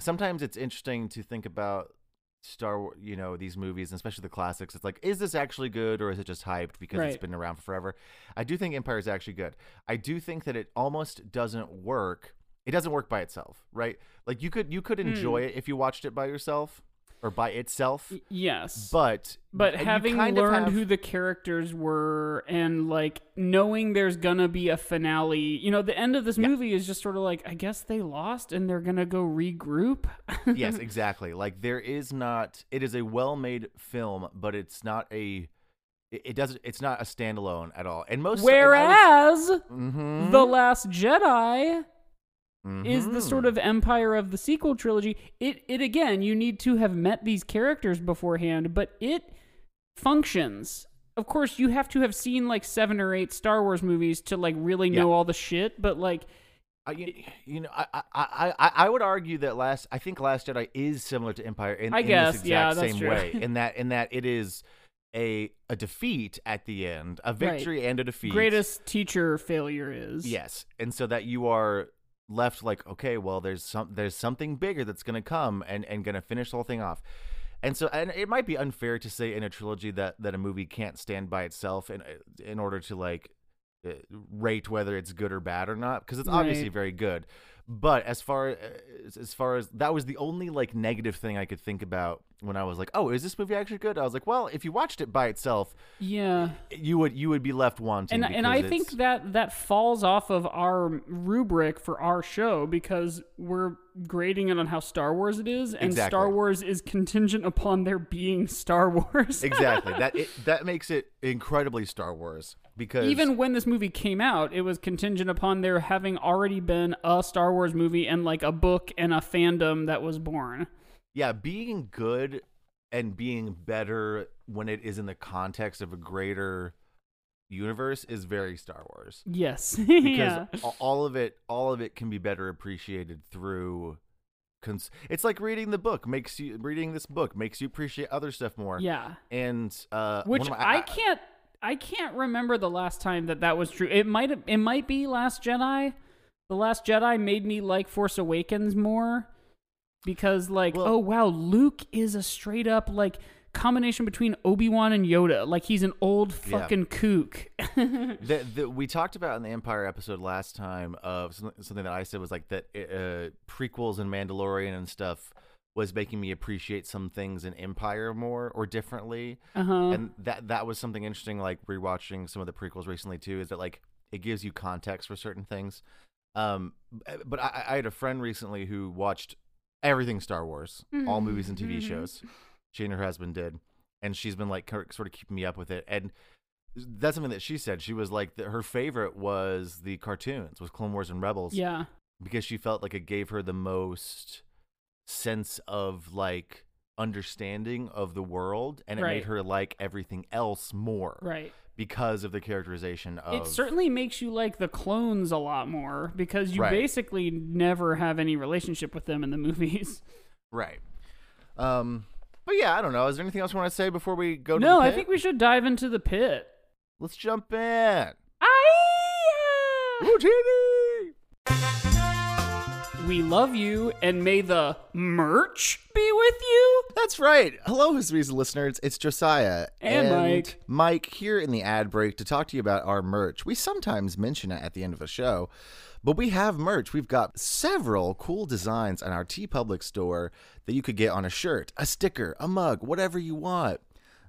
sometimes it's interesting to think about Star Wars, you know, these movies, and especially the classics. It's like, is this actually good or is it just hyped because it's been around for forever? I do think Empire is actually good. I do think that it almost doesn't work. It doesn't work by itself, right? Like you could you could enjoy hmm. it if you watched it by yourself or by itself, Yes. but but having learned have- who the characters were and like knowing there's gonna be a finale, you know, the end of this Yeah. movie is just sort of like, I guess they lost and they're gonna go regroup. yes, exactly. Like there is not. It is a well-made film, but it's not a. It, it doesn't. It's not a standalone at all. And most. Whereas mm The Last Jedi is the sort mm-hmm. of empire of the sequel trilogy. It it again, you need to have met these characters beforehand, but it functions. Of course, you have to have seen like seven or eight Star Wars movies to like really know Yeah. all the shit. But like, I, you, you know, I, I, I, I- would argue that last. I think Last Jedi is similar to Empire in, I in this exact that's same true. way. In that, in that it is a a defeat at the end, a victory and a defeat. greatest teacher failure is Yes, and so that you are left like, okay, well, there's some, there's something bigger that's gonna come and and gonna finish the whole thing off. And so, and it might be unfair to say in a trilogy that that a movie can't stand by itself in in order to like uh, rate whether it's good or bad or not because it's obviously very good. But as far uh, as as far as that was the only like negative thing I could think about when I was like, "Oh, is this movie actually good?" I was like, "Well, if you watched it by itself, Yeah. you would you would be left wanting." And and I because think that that falls off of our rubric for our show because we're grading it on how Star Wars it is, and Exactly. Star Wars is contingent upon there being Star Wars. exactly that it, that makes it incredibly Star Wars because Even when this movie came out, it was contingent upon there having already been a Star Wars movie and like a book and a fandom that was born. yeah, being good and being better when it is in the context of a greater universe is very Star Wars. Yes. Because yeah. all of it all of it can be better appreciated through cons- it's like reading the book makes you reading this book makes you appreciate other stuff more. Yeah. And uh Which my- I can't I can't remember the last time that that was true. It might it might be Last Jedi. The Last Jedi made me like Force Awakens more because like Well- oh wow, Luke is a straight up like combination between Obi-Wan and Yoda. Like he's an old Yeah. fucking kook. the, the, we talked about in the Empire episode last time of something, something that I said was like that uh, prequels and Mandalorian and stuff was making me appreciate some things in Empire more or differently, uh-huh. and that that was something interesting. Like rewatching some of the prequels recently too, is that like it gives you context for certain things. Um, but I, I had a friend recently who watched everything Star Wars, all movies and TV Mhm. shows. She and her husband did, and she's been like sort of keeping me up with it. And that's something that she said. She was like that her favorite was the cartoons, was Clone Wars and Rebels, yeah. because she felt like it gave her the most sense of like understanding of the world, and it Right. made her like everything else more Right. because of the characterization of. It certainly makes you like the clones a lot more because you Right. basically never have any relationship with them in the movies. right. Um, but yeah, I don't know. Is there anything else you want to say before we go to no, I think we should dive into the pit. let's jump in. Aye! Routini! We love you, and may the merch be with you. That's right. Hello, Hisweezy listeners. It's Josiah And Mike. Mike here in the ad break to talk to you about our merch. We sometimes mention it at the end of a show, but we have merch. We've got several cool designs on our TeePublic store that you could get on a shirt, a sticker, a mug, whatever you want.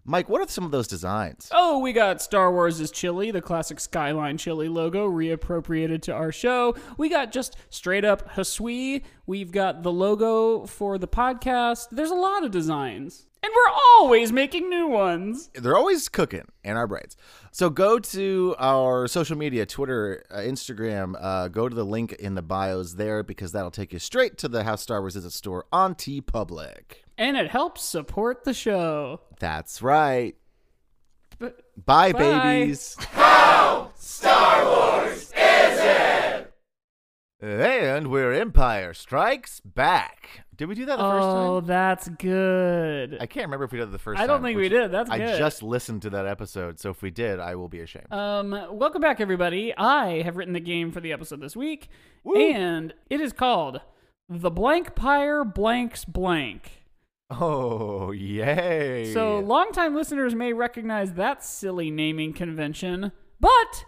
Mike, what are some of those designs? Oh, we got Star Wars' chili, the classic Skyline chili logo, reappropriated to our show. We got just straight up Hasui. We've got the logo for the podcast. There's a lot of designs. And we're always making new ones. they're always cooking in our brains. So go to our social media, Twitter, uh, Instagram. Uh, go to the link in the bios there because that'll take you straight to the House Star Wars is a store on TeePublic. And it helps support the show. That's right. But Bye, Bye. babies. Star Wars is it? And we're Empire Strikes Back. Did we do that the first oh, that's good. I can't remember if we did it the first I don't think we did. That's good. I good. just listened to that episode, so if we did, I will be ashamed. Um, welcome back, everybody. I have written the game for the episode this week, Woo. and it is called "The Blank Pyre Blanks Blank." oh, yay. So, longtime listeners may recognize that silly naming convention, but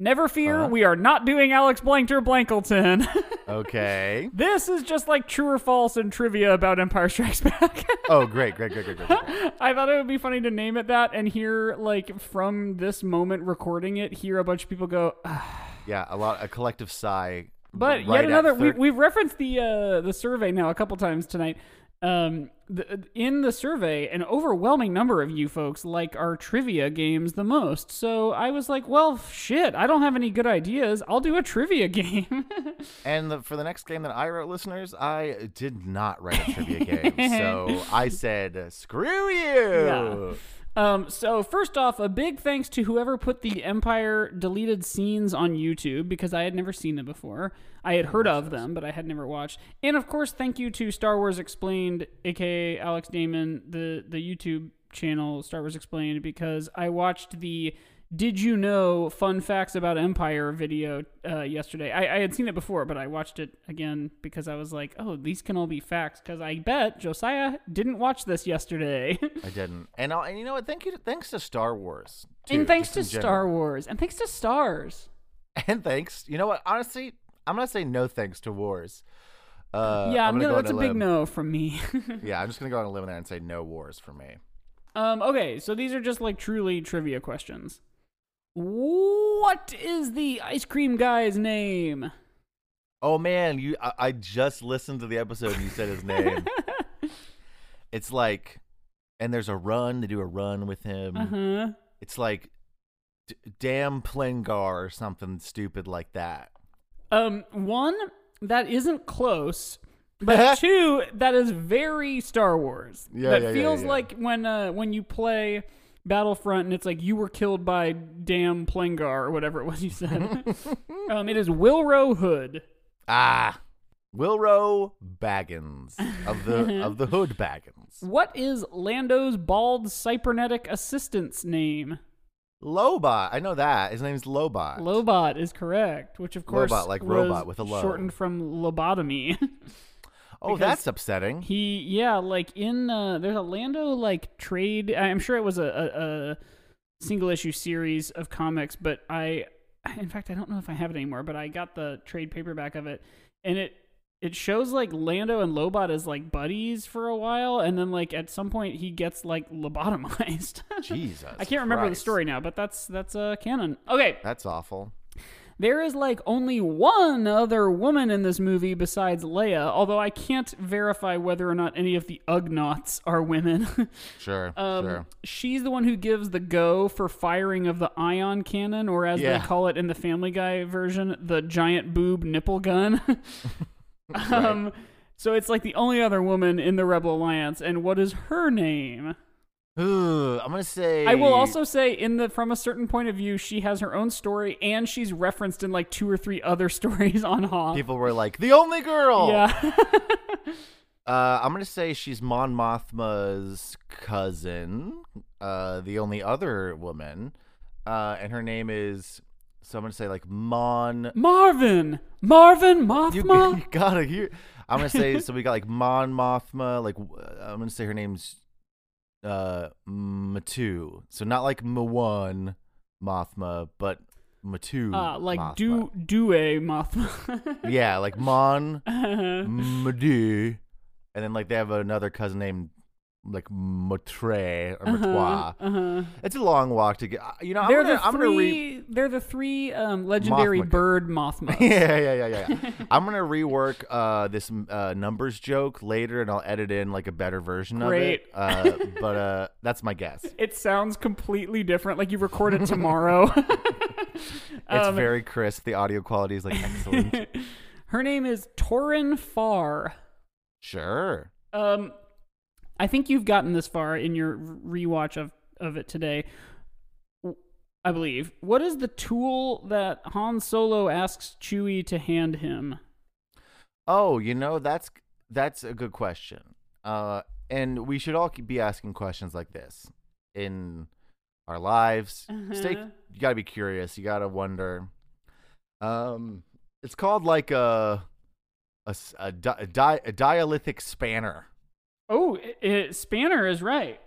never fear, Huh? we are not doing Alex Blankter Blankleton. okay. this is just like true or false and trivia about Empire Strikes Back. Oh, great, great, great, great, great. great. I thought it would be funny to name it that and hear, like, from this moment recording it, hear a bunch of people go, "Ah." Yeah, a lot, a collective sigh. But right yet another, we, we've referenced the uh, the survey now a couple times tonight. Um, the, in the survey, an overwhelming number of you folks like our trivia games the most. So I was like, well, shit, I don't have any good ideas. I'll do a trivia game. And the, for the next game that I wrote, listeners, I did not write a trivia game. So I said, screw you. Yeah. Um, so first off, a big thanks to whoever put the Empire deleted scenes on YouTube because I had never seen them before. I had heard of them, but I had never watched. And of course, thank you to Star Wars Explained, aka Alex Damon, the the YouTube channel Star Wars Explained, because I watched the Did you know fun facts about Empire video uh, yesterday? I, I had seen it before, but I watched it again because I was like, oh, these can all be facts. Because I bet Josiah didn't watch this yesterday. I didn't. And, i and you know what? Thank you. thanks to Star Wars. Too, and thanks to Star general. Wars. And thanks to stars. And thanks. You know what? Honestly, I'm gonna say no thanks to Wars. Uh, yeah, I'm gonna gonna, go that's a on big no from me. Yeah, I'm just gonna go on a limb there and say no Wars for me. um, okay, so these are just like truly trivia questions. What is the ice cream guy's name? Oh man, you! I, I just listened to the episode and you said his name. it's like, and there's a run. They do a run with him. Uh huh. It's like, D- damn Plengar or something stupid like that. Um, one that isn't close, but two that is very Star Wars. Yeah, that yeah, yeah, feels yeah. like when uh when you play Battlefront and it's like you were killed by damn Plengar or whatever it was you said. um, it is Willrow Hood. Ah, Willrow Baggins of the of the Hood Baggins. What is Lando's bald cybernetic assistant's name? Lobot, I know that his name's Lobot. Lobot is correct, which of course Lobot, like was robot with a low. shortened from lobotomy. oh, that's upsetting. He yeah, like in uh there's a Lando like trade I'm sure it was a, a, a single issue series of comics, but I in fact I don't know if I have it anymore, but I got the trade paperback of it and it it shows like Lando and Lobot as like buddies for a while and then like at some point he gets like lobotomized. Jesus, I can't remember the story now, but that's that's uh canon. Okay. That's awful. There is like only one other woman in this movie besides Leia, although I can't verify whether or not any of the Ugnaughts are women. Sure, um, sure. She's the one who gives the go for firing of the ion cannon, or as Yeah. they call it in the Family Guy version, the giant boob nipple gun. um, so it's like the only other woman in the Rebel Alliance, and what is her name? Ooh, I'm gonna say. I will also say, in the from a certain point of view, she has her own story, and she's referenced in like two or three other stories on Hoth. People were like the only girl. Yeah. Uh, I'm gonna say she's Mon Mothma's cousin, uh, the only other woman, uh, and her name is. So I'm gonna say like Mon. Marvin. Marvin You, Mothma. you gotta hear. I'm gonna say so. We got like Mon Mothma. Like I'm gonna say her name's uh Matu. So not like Mawan Mothma, but Matu. uh, like Mothma. do do a Mothma. Yeah, like Mon Uh-huh. Madu, and then like they have another cousin named like Motre or Matois. Uh-huh. It's a long walk to get. You know, I'm They're gonna, the I'm gonna re. three. They're the three um, legendary Mothma. bird Mothmas. yeah, yeah, yeah, yeah. yeah. I'm gonna rework uh, this uh, numbers joke later, and I'll edit in like a better version Great. of it. Uh, but uh, that's my guess. It sounds completely different. Like you record it tomorrow. It's Um, very crisp. The audio quality is like excellent. Her name is Toryn Farr. sure. Um, I think you've gotten this far in your rewatch of of it today. I believe. What is the tool that Han Solo asks Chewie to hand him? Oh, you know that's that's a good question. Uh, and we should all be asking questions like this in our lives. Stay. Uh-huh. You gotta be curious. You gotta wonder. Um, it's called like a a s- a, di- a, di- a dialithic spanner. Oh, i i- Spanner is right.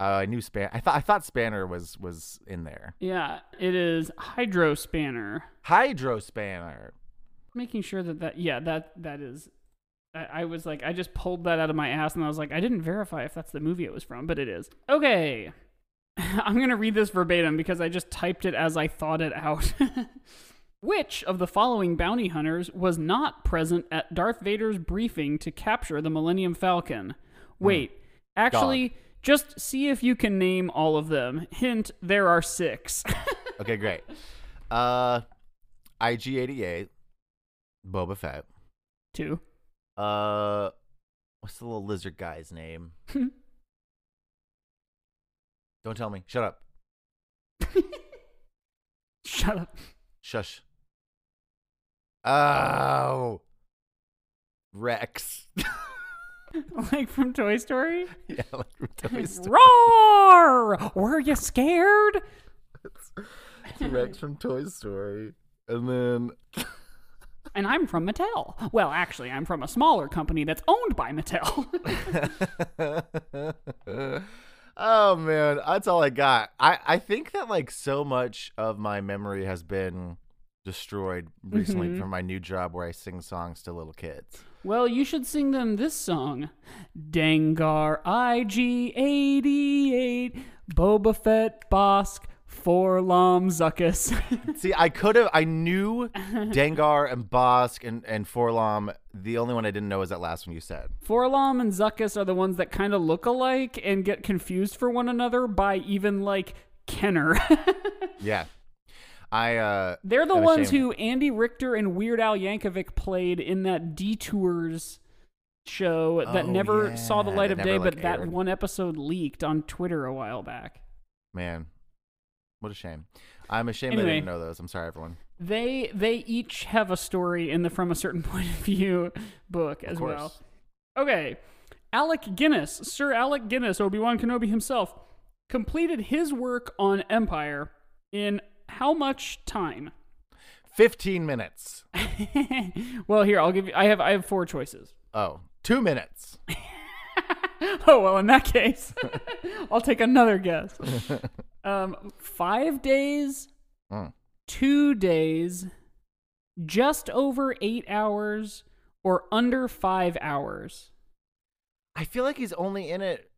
Uh, I knew span. I thought I thought spanner was was in there. Yeah, it is Hydro Spanner. Hydro spanner. Making sure that that yeah that that is. I, I was like I just pulled that out of my ass and I was like I didn't verify if that's the movie it was from, but it is. Okay, I'm gonna read this verbatim because I just typed it as I thought it out. Which of the following bounty hunters was not present at Darth Vader's briefing to capture the Millennium Falcon? Wait, actually, just see if you can name all of them. Hint: there are six. Okay, great. Uh, IG88, Boba Fett. Two. Uh, what's the little lizard guy's name? Don't tell me. Shut up. Shut up. Shush. Oh, Rex. like from Toy Story? yeah, like from Toy Story. Roar! Were you scared? it's, it's Rex from Toy Story, and then And I'm from Mattel. Well, actually, I'm from a smaller company that's owned by Mattel. oh man, that's all I got. I I think that like so much of my memory has been destroyed recently Mhm. from my new job where I sing songs to little kids. Well, you should sing them this song Dengar IG88, Boba Fett Bossk, 4-LOM Zuckuss. See, I could have. I knew Dengar and Bossk and and 4-LOM. The only one I didn't know is that last one you said. 4-LOM and Zuckuss are the ones that kind of look alike and get confused for one another by even like Kenner. Yeah, I. uh They're the ones who Andy Richter and Weird Al Yankovic played in that Detours show that Oh, never saw the light that of day, like, but that aired. one episode leaked on Twitter a while back. Man, what a shame. I'm ashamed I Anyway. didn't know those. I'm sorry, everyone. They they each have a story in the From a Certain Point of View book as well. Okay. Alec Guinness, Sir Alec Guinness, Obi-Wan Kenobi himself, completed his work on Empire in how much time? 15 minutes. well, here I'll give you. I have I have four choices. Oh, two minutes. Oh well, in that case, I'll take another guess. Um, five days, Mm. two days, just over eight hours, or under five hours. I feel like he's only in it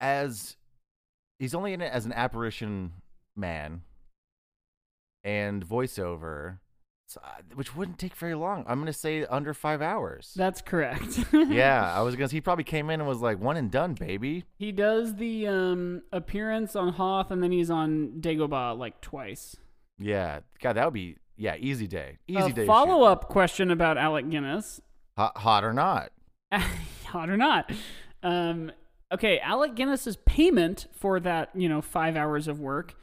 as he's only in it as an apparition man and voiceover, uh, which wouldn't take very long. I'm gonna say under five hours. That's correct. yeah, I was gonna. He probably came in and was like one and done, baby. he does the um appearance on Hoth, and then he's on Dagobah like twice. Yeah, God, that would be yeah, easy day, easy a day. follow up question about Alec Guinness. hot, hot or not? hot or not. Um, okay, Alec Guinness's payment for that, you know, five hours of work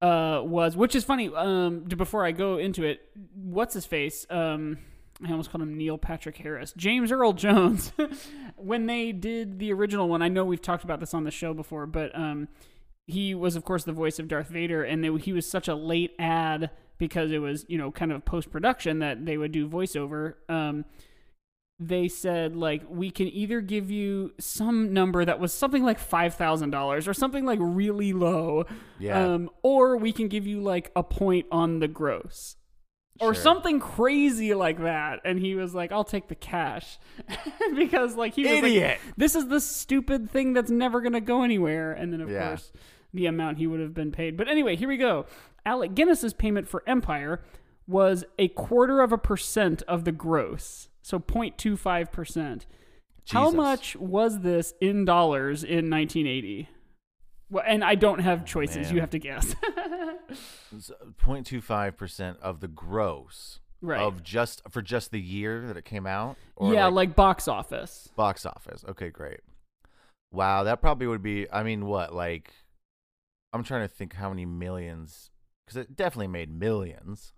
uh, was, which is funny. Um, before I go into it, what's his face? Um, I almost called him Neil Patrick Harris. James Earl Jones. when they did the original one, I know we've talked about this on the show before, but um, he was, of course, the voice of Darth Vader, and they, he was such a late ad because it was, you know, kind of post production that they would do voiceover. Um, they said like we can either give you some number that was something like five thousand dollars or something like really low, Yeah. um, or we can give you like a point on the gross. Or Sure. something crazy like that, and he was like, "I'll take the cash," because like he was like, Idiot. this is the stupid thing that's never going to go anywhere. And then, of Yeah. course, the amount he would have been paid. But anyway, here we go. Alec Guinness's payment for Empire was a quarter of a percent of the gross. So 0.25%. How much was this in dollars in 1980? Well, and I don't have oh, choices. man. You have to guess. 0.25 percent of the gross right. of just for just the year that it came out. Or yeah, like box office. box office. Okay, great. Wow, that probably would be. I mean, what like? I'm trying to think how many millions because it definitely made millions.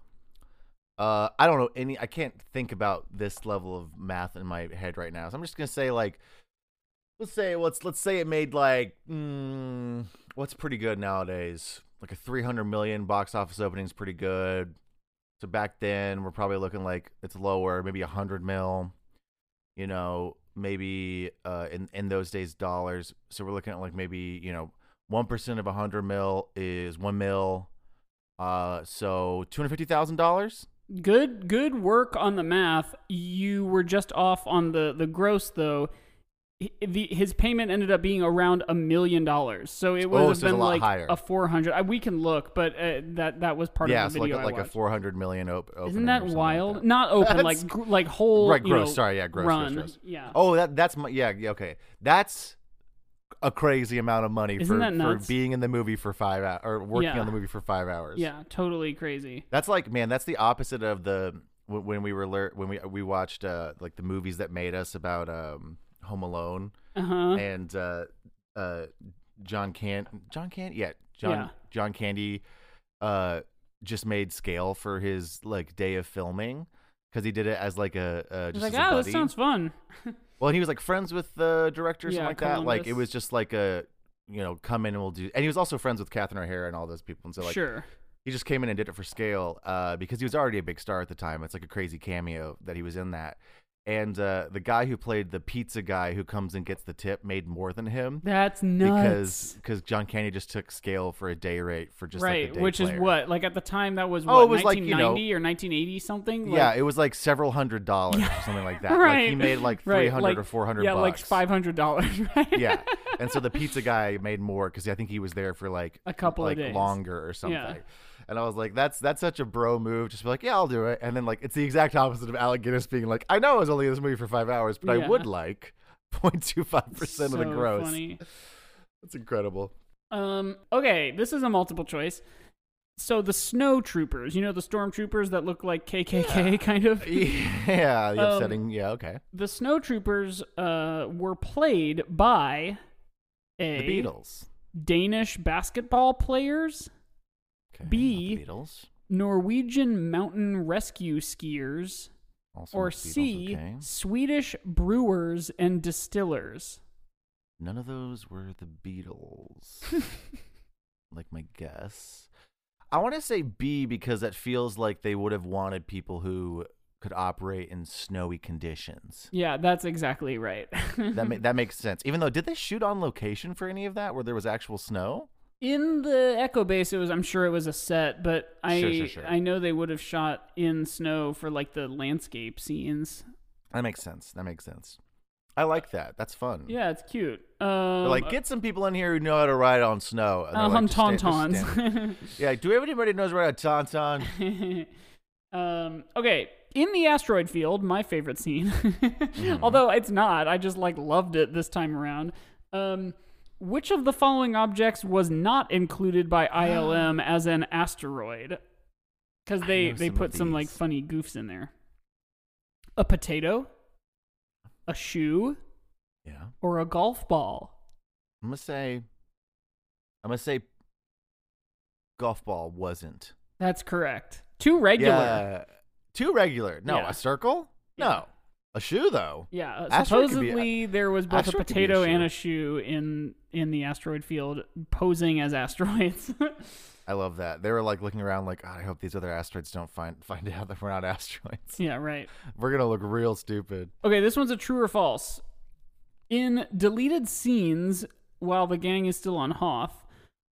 Uh, I don't know any. I can't think about this level of math in my head right now. So I'm just gonna say like, let's say let's let's say it made like mm, what's pretty good nowadays. Like a 300 million box office opening is pretty good. So back then we're probably looking like it's lower, maybe a hundred mil. You know, maybe uh, in in those days dollars. So we're looking at like maybe you know one percent of a hundred mil is one mil. Uh, so two hundred fifty thousand dollars. Good good work on the math. You were just off on the the gross though. The, his payment ended up being around a million dollars, so it would Oh, have so a been lot like higher. a four hundred. We can look, but uh, that that was part Yeah, of the so like video a- like I a four hundred million op-. Isn't that something like wild? that. Not open, That's- like gr- like whole. right, gross. know, Sorry, yeah, gross, run. gross, gross. Yeah. Oh, that that's my yeah, yeah, okay. That's a crazy amount of money Isn't for, that for nuts? being in the movie for five hours or working Yeah. on the movie for five hours. Yeah, totally crazy. That's like man, that's the opposite of the when when we were lear- when we we watched uh like the movies that made us about um Home Alone Uh huh. and uh uh John Can John Can yeah John Yeah. John Candy uh just made scale for his like day of filming because he did it as like a uh, It's just like, as a oh, buddy. this sounds fun. Well, and he was like friends with the director or Yeah, something like that. Like it was just like a you know, come in and we'll do. And he was also friends with Catherine O'Hara and all those people, and so like sure. he just came in and did it for scale uh, because he was already a big star at the time. It's like a crazy cameo that he was in that. And uh, the guy who played the pizza guy who comes and gets the tip made more than him That's nuts. because because John Candy just took scale for a day rate for just right, like a day which is what like at the time that was Oh, what it was like, you know- 1990 or 1980 something. Like, yeah, it was like several hundred dollars or something like that. right. Like he made like right, three hundred like- or four hundred. Yeah, bucks. like five hundred dollars. Right. yeah, and so the pizza guy made more because I think he was there for like A couple of like days. longer or something. Yeah. And I was like, that's that's such a bro move. Just be like, yeah, I'll do it. And then like it's the exact opposite of Alec Guinness being like, I know I was only in this movie for five hours, but Yeah. I would like 0.25 percent of the gross. Funny. That's incredible. Um. Okay, this is a multiple choice. So the snow troopers, you know, the stormtroopers that look like KKK, kind of. Yeah, the Um, yeah, okay. The snow troopers uh, were played by a The Beatles. Danish basketball players, Okay, B. Beatles. Norwegian mountain rescue skiers, Also or Beatles, C, okay. Swedish brewers and distillers. None of those were the Beatles. like my guess. I want to say B because that feels like they would have wanted people who could operate in snowy conditions. Yeah, that's exactly right. That ma- that makes sense. Even though, did they shoot on location for any of that where there was actual snow? In the Echo Base, it was. I'm sure it was a set, but I Sure, sure, sure. I know they would have shot in snow for like the landscape scenes. That makes sense. That makes sense. I like that. That's fun. Yeah, it's cute. Um, like, get some people in here who know how to ride on snow. And uh, like, hum "Just stand- just tauntauns. stand." Yeah, do we have anybody who knows how to ride a tauntaun? um, okay, in the asteroid field, my favorite scene. Mm-hmm. Although it's not, I just like loved it this time around. Um, which of the following objects was not included by ILM as an asteroid? Because they they some put some like funny goofs in there. A potato, a shoe, Yeah. or a golf ball. I'm gonna say I'm gonna say golf ball wasn't. That's correct. Too regular. Yeah. Too regular. No, Yeah. a circle? No. A shoe though. Yeah, uh, Asteroid could be- supposedly there was both a be a potato and a shoe in in the asteroid field posing as asteroids. I love that. They were like looking around like, "God, I hope these other asteroids don't find find out that we're not asteroids. yeah, right. We're gonna look real stupid. Okay, this one's a true or false. In deleted scenes while the gang is still on Hoth,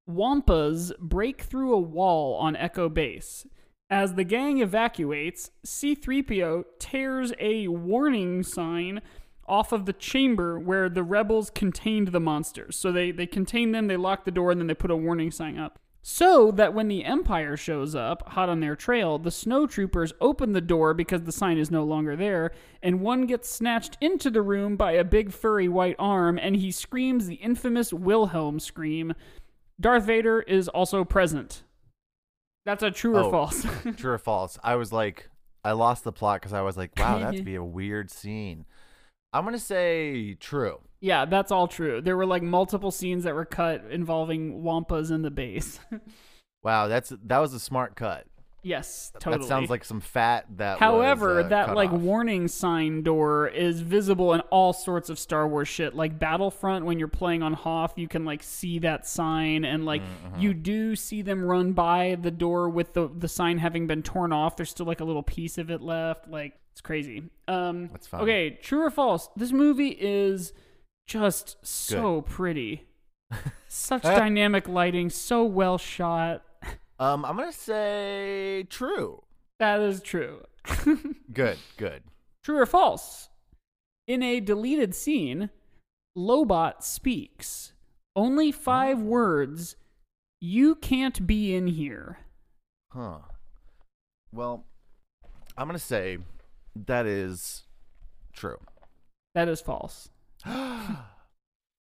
Wampas break through a wall on Echo Base. As the gang evacuates, C3PO tears a warning sign off of the chamber where the rebels contained the monsters. So they, they contain them, they lock the door, and then they put a warning sign up. So that when the Empire shows up, hot on their trail, the snow troopers open the door because the sign is no longer there, and one gets snatched into the room by a big furry white arm, and he screams the infamous Wilhelm scream. Darth Vader is also present. That's a true or Oh. false. True or false? I was like, I lost the plot because I was like, wow, that'd be a weird scene. I'm gonna say true. yeah, that's all true. There were like multiple scenes that were cut involving Wampas in the base. Wow, that's that was a smart cut. Yes, totally. That sounds like some fat that. However, was, uh, that like off. warning sign door is visible in all sorts of Star Wars shit. Like Battlefront, when you're playing on Hoth, you can like see that sign, and like Mm-hmm. you do see them run by the door with the the sign having been torn off. There's still like a little piece of it left. Like it's crazy. Um, That's fine. Okay, true or false? This movie is just so pretty. Such dynamic lighting, so well shot. Um, I'm gonna say true. That is true. Good, good. True or false? In a deleted scene, Lobot speaks only five words. You can't be in here. Huh. Well, I'm gonna say that is true. That is false.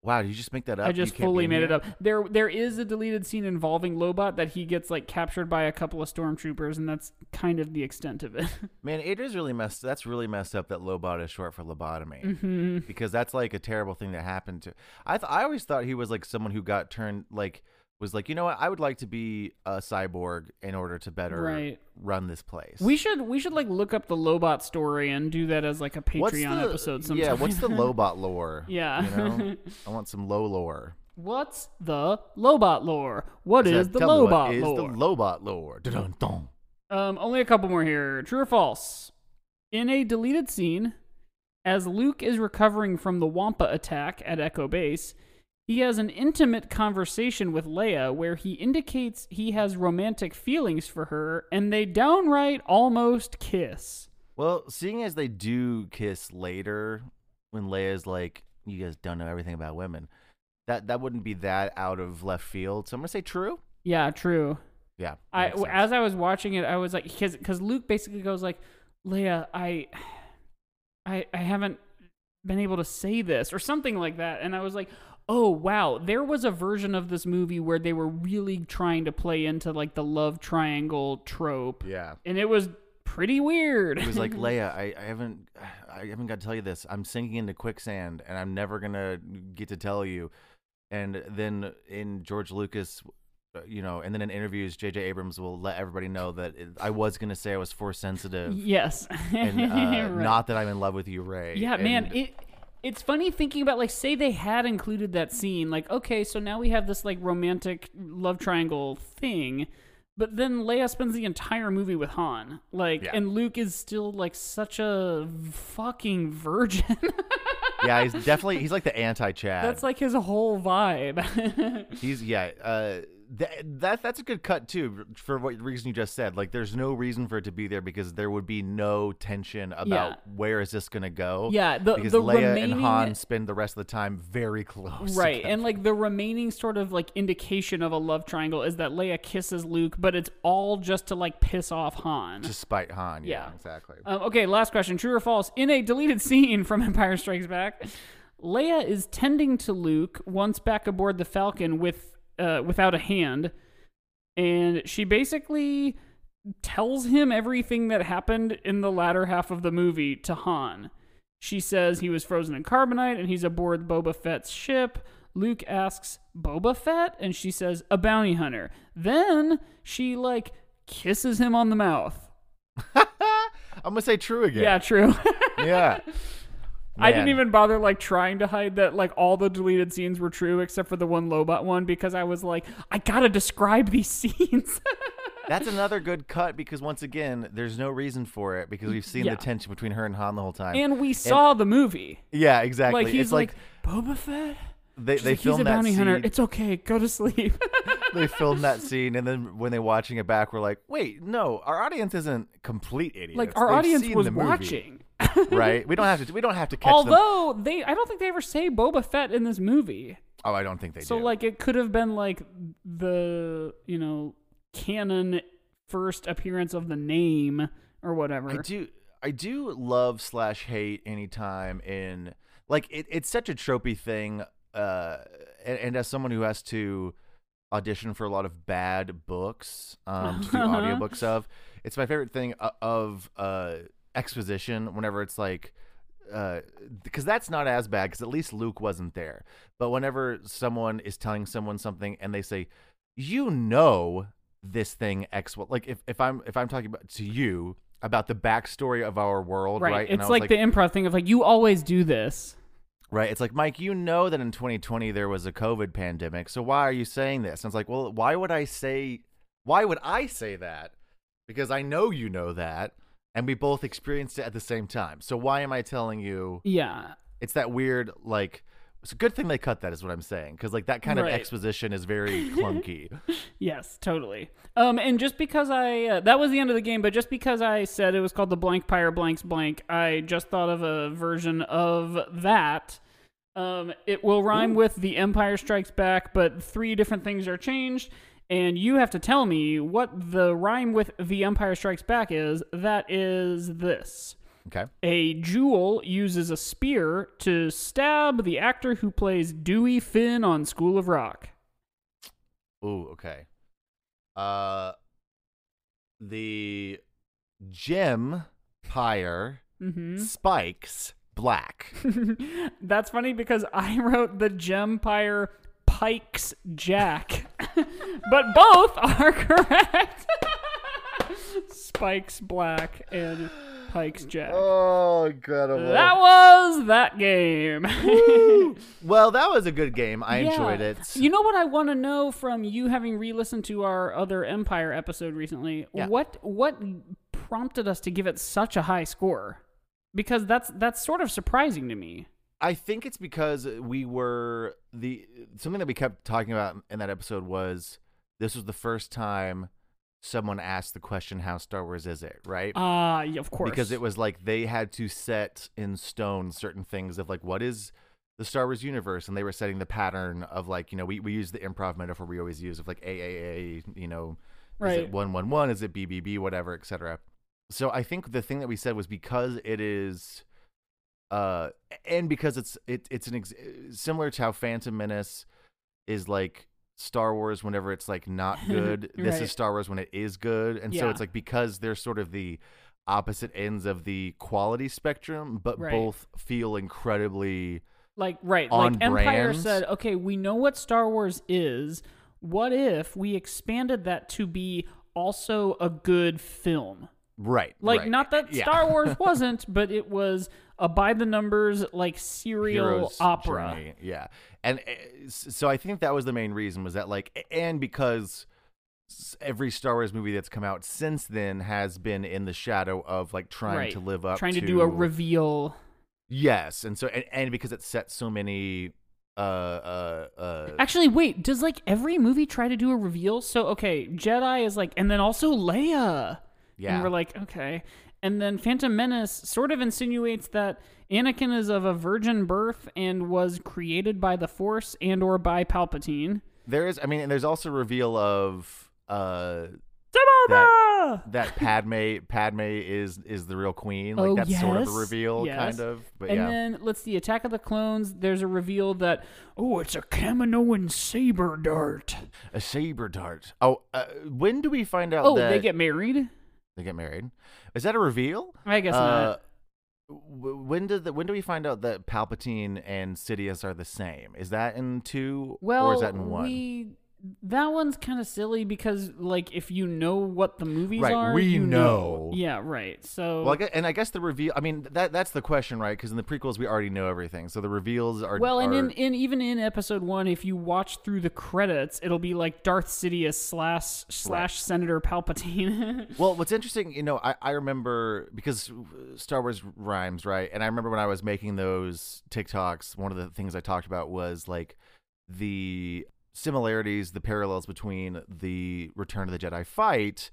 Wow, did you just make that up? I just fully made it up. There, there is a deleted scene involving Lobot that he gets like captured by a couple of stormtroopers, and that's kind of the extent of it. Man, it is really messed. That's really messed up. That lobot is short for lobotomy, hmm because that's like a terrible thing that happened to. I th- I always thought he was like someone who got turned like was like you know what I would like to be a cyborg in order to better Right. run this place. We should, we should like look up the Lobot story and do that as like a Patreon the- episode. Sometime. Yeah, what's the lobot lore? Yeah. you know, I want some low lore. What's the Lobot lore? What is the Lobot what is lore? the Lobot lore? Um, only a couple more here. True or false? In a deleted scene, as Luke is recovering from the Wampa attack at Echo Base, he has an intimate conversation with Leia where he indicates he has romantic feelings for her, and they downright almost kiss. Well, seeing as they do kiss later, when Leia's like, "You guys don't know everything about women," that that wouldn't be that out of left field. So I'm gonna say true. Yeah, true. Yeah. I sense. as I was watching it, I was like, because because Luke basically goes like, Leia, I, I I haven't been able to say this or something like that, and I was like, oh wow, there was a version of this movie where they were really trying to play into like the love triangle trope, yeah. and it was pretty weird. It was like Leia, I, I haven't I haven't got to tell you this. I'm sinking into quicksand, and I'm never gonna get to tell you. And then in George Lucas, uh, you know, and then in interviews, J.J. Abrams will let everybody know that it, I was gonna say I was force sensitive, yes, and uh, Right. not that I'm in love with you, Rey. Yeah, man, it it's funny thinking about like say they had included that scene, like okay, so now we have this like romantic love triangle thing, but then Leia spends the entire movie with Han, like, Yeah. and Luke is still like such a fucking virgin. yeah, he's definitely he's like the anti-Chad. That's like his whole vibe. He's yeah. Uh, that, that that's a good cut too for what reason you just said. Like, there's no reason for it to be there because there would be no tension about Yeah. where is this gonna go. Yeah, the- because the Leia remaining- and Han spend the rest of the time very close. right, together. and like the remaining sort of like indication of a love triangle is that Leia kisses Luke, but it's all just to like piss off Han. to spite Han. Yeah, Yeah. exactly. Um, okay, last question. True or false? In a deleted scene from Empire Strikes Back, Leia is tending to Luke once back aboard the Falcon with uh, without a hand, and she basically tells him everything that happened in the latter half of the movie to Han. She says he was frozen in carbonite and he's aboard Boba Fett's ship. Luke asks, Boba Fett? And she says, a bounty hunter. Then she, like, kisses him on the mouth. I'm gonna say true again. Yeah, true. yeah. I didn't even bother like trying to hide that like all the deleted scenes were true except for the one Lobot one because I was like, I gotta describe these scenes. That's another good cut because once again, there's no reason for it because we've seen Yeah. the tension between her and Han the whole time. and we saw the movie. yeah, exactly. Like he's it's like, like, Boba Fett. they She's they like, he's a that bounty scene. hunter. It's okay. Go to sleep. they filmed that scene, and then when they're watching it back, we're like, wait, no, our audience isn't complete idiots. like our They've audience was watching. Right? We don't have to. We don't have to catch them. Although they, I don't think they ever say Boba Fett in this movie. Oh, I don't think they So do. like it could have been like the you know canon first appearance of the name or whatever. I do I do love slash hate anytime in like it, it's such a tropey thing uh and, and as someone who has to audition for a lot of bad books um to do audiobooks of it's my favorite thing of uh exposition whenever it's like uh because that's not as bad because at least luke wasn't there but whenever someone is telling someone something and they say you know this thing x like if, if i'm if i'm talking about to you about the backstory of our world right, right. It's was like, the improv thing of like you always do this. Right. It's like, Mike, you know that in 2020 there was a COVID pandemic. So why are you saying this? And it's like, well, why would I say, why would I say that? Because I know you know that. And we both experienced it at the same time. So why am I telling you? Yeah. It's that weird, like, it's a good thing they cut that, is what I'm saying. Because, like, that kind of exposition is very clunky. Yes, totally. Um, and just because I uh, that was the end of the game, but just because I said it was called the blank pyre blanks blank, I just thought of a version of that. Um, it will rhyme with the Empire Strikes Back, but three different things are changed, and you have to tell me what the rhyme with the Empire Strikes Back is. That is this. Okay. A jewel uses a spear to stab the actor who plays Dewey Finn on School of Rock. Ooh, okay. Uh, the gem pyre Mm-hmm. spikes black. That's funny because I wrote the Gempire Pikes Jack, but both are correct. Spikes black and Pike's Jack. Oh, incredible. That was that game. well, that was a good game. I Yeah. enjoyed it. You know what I want to know from you having re-listened to our other Empire episode recently? Yeah. What what prompted us to give it such a high score? Because that's that's sort of surprising to me. I think it's because we were the something that we kept talking about in that episode was this was the first time someone asked the question how Star Wars is it, right? Ah, yeah, of course. because it was like they had to set in stone certain things of like what is the Star Wars universe, and they were setting the pattern of like you know we we use the improv metaphor we always use of like AAA, you know, is Right. it one one one, is it BBB, whatever, etc. So I think the thing that we said was because it is, uh, and because it's it it's an ex- similar to how Phantom Menace is like Star Wars whenever it's like not good. this Right. is Star Wars when it is good, and so it's like because they're sort of the opposite ends of the quality spectrum, but Right. both feel incredibly like right, like Empire said, okay, we know what Star Wars is. What if we expanded that to be also a good film? right. Like right. not that Yeah. Star Wars wasn't, but it was a by the numbers like serial Hero's opera. journey, Yeah, and uh, so I think that was the main reason was that like, and because every Star Wars movie that's come out since then has been in the shadow of like trying Right. to live up, Trying to do a reveal. Yes, and so and, and because it set so many uh uh uh Actually, wait, does like every movie try to do a reveal? So okay, Jedi is like and then also Leia. yeah And we're like, okay. And then Phantom Menace sort of insinuates that Anakin is of a virgin birth and was created by the Force and or by Palpatine. there is I mean and there's also a reveal of uh That, that Padme Padme is is the real queen like Oh, that's sort of a reveal yes. kind of but yeah. and yeah then let's see, Attack of the Clones. There's a reveal that oh, it's a Kaminoan saber dart. a saber dart oh uh, when do we find out Oh, that they get married. they get married is that a reveal I guess uh, not. w- when did the, when do we find out that Palpatine and Sidious are the same? Is that in two Well, or is that in one? we that one's kind of silly because like if you know what the movies Right, are, we you know. Yeah, right. So Well, I guess, and I guess the reveal. I mean, that that's the question, right? Because in the prequels, we already know everything. So the reveals are Well, and are- in, in even in episode one, if you watch through the credits, it'll be like Darth Sidious slash slash Senator Palpatine. Well, what's interesting, you know, I, I remember because Star Wars rhymes, right? And I remember when I was making those TikToks, one of the things I talked about was like the similarities, the parallels between the Return of the Jedi fight,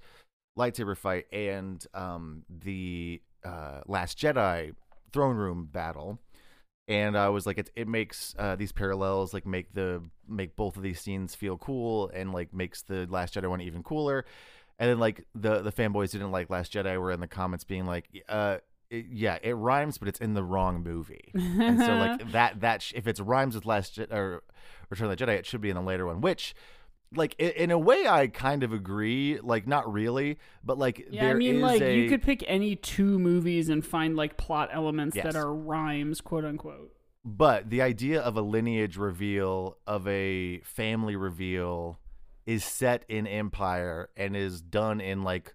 lightsaber fight, and um, the uh, Last Jedi throne room battle. And I was like, it, it makes uh, these parallels like make the make both of these scenes feel cool, and like makes the Last Jedi one even cooler. And then like the the fanboys didn't like Last Jedi were in the comments being like, uh, it, yeah, it rhymes, but it's in the wrong movie. and so like that that sh- if it rhymes with Last Je- or Return of the Jedi, it should be in the later one. Which, like i- in a way, I kind of agree. Like not really, but like yeah, there I mean, is like a you could pick any two movies and find like plot elements Yes. that are rhymes, quote unquote. But the idea of a lineage reveal, of a family reveal, is set in Empire and is done in like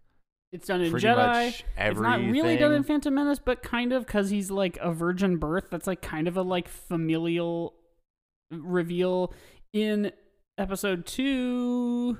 It's done in Pretty Jedi. It's not really done in. Phantom Menace, but kind of because he's like a virgin birth. That's like kind of a like familial reveal in episode two.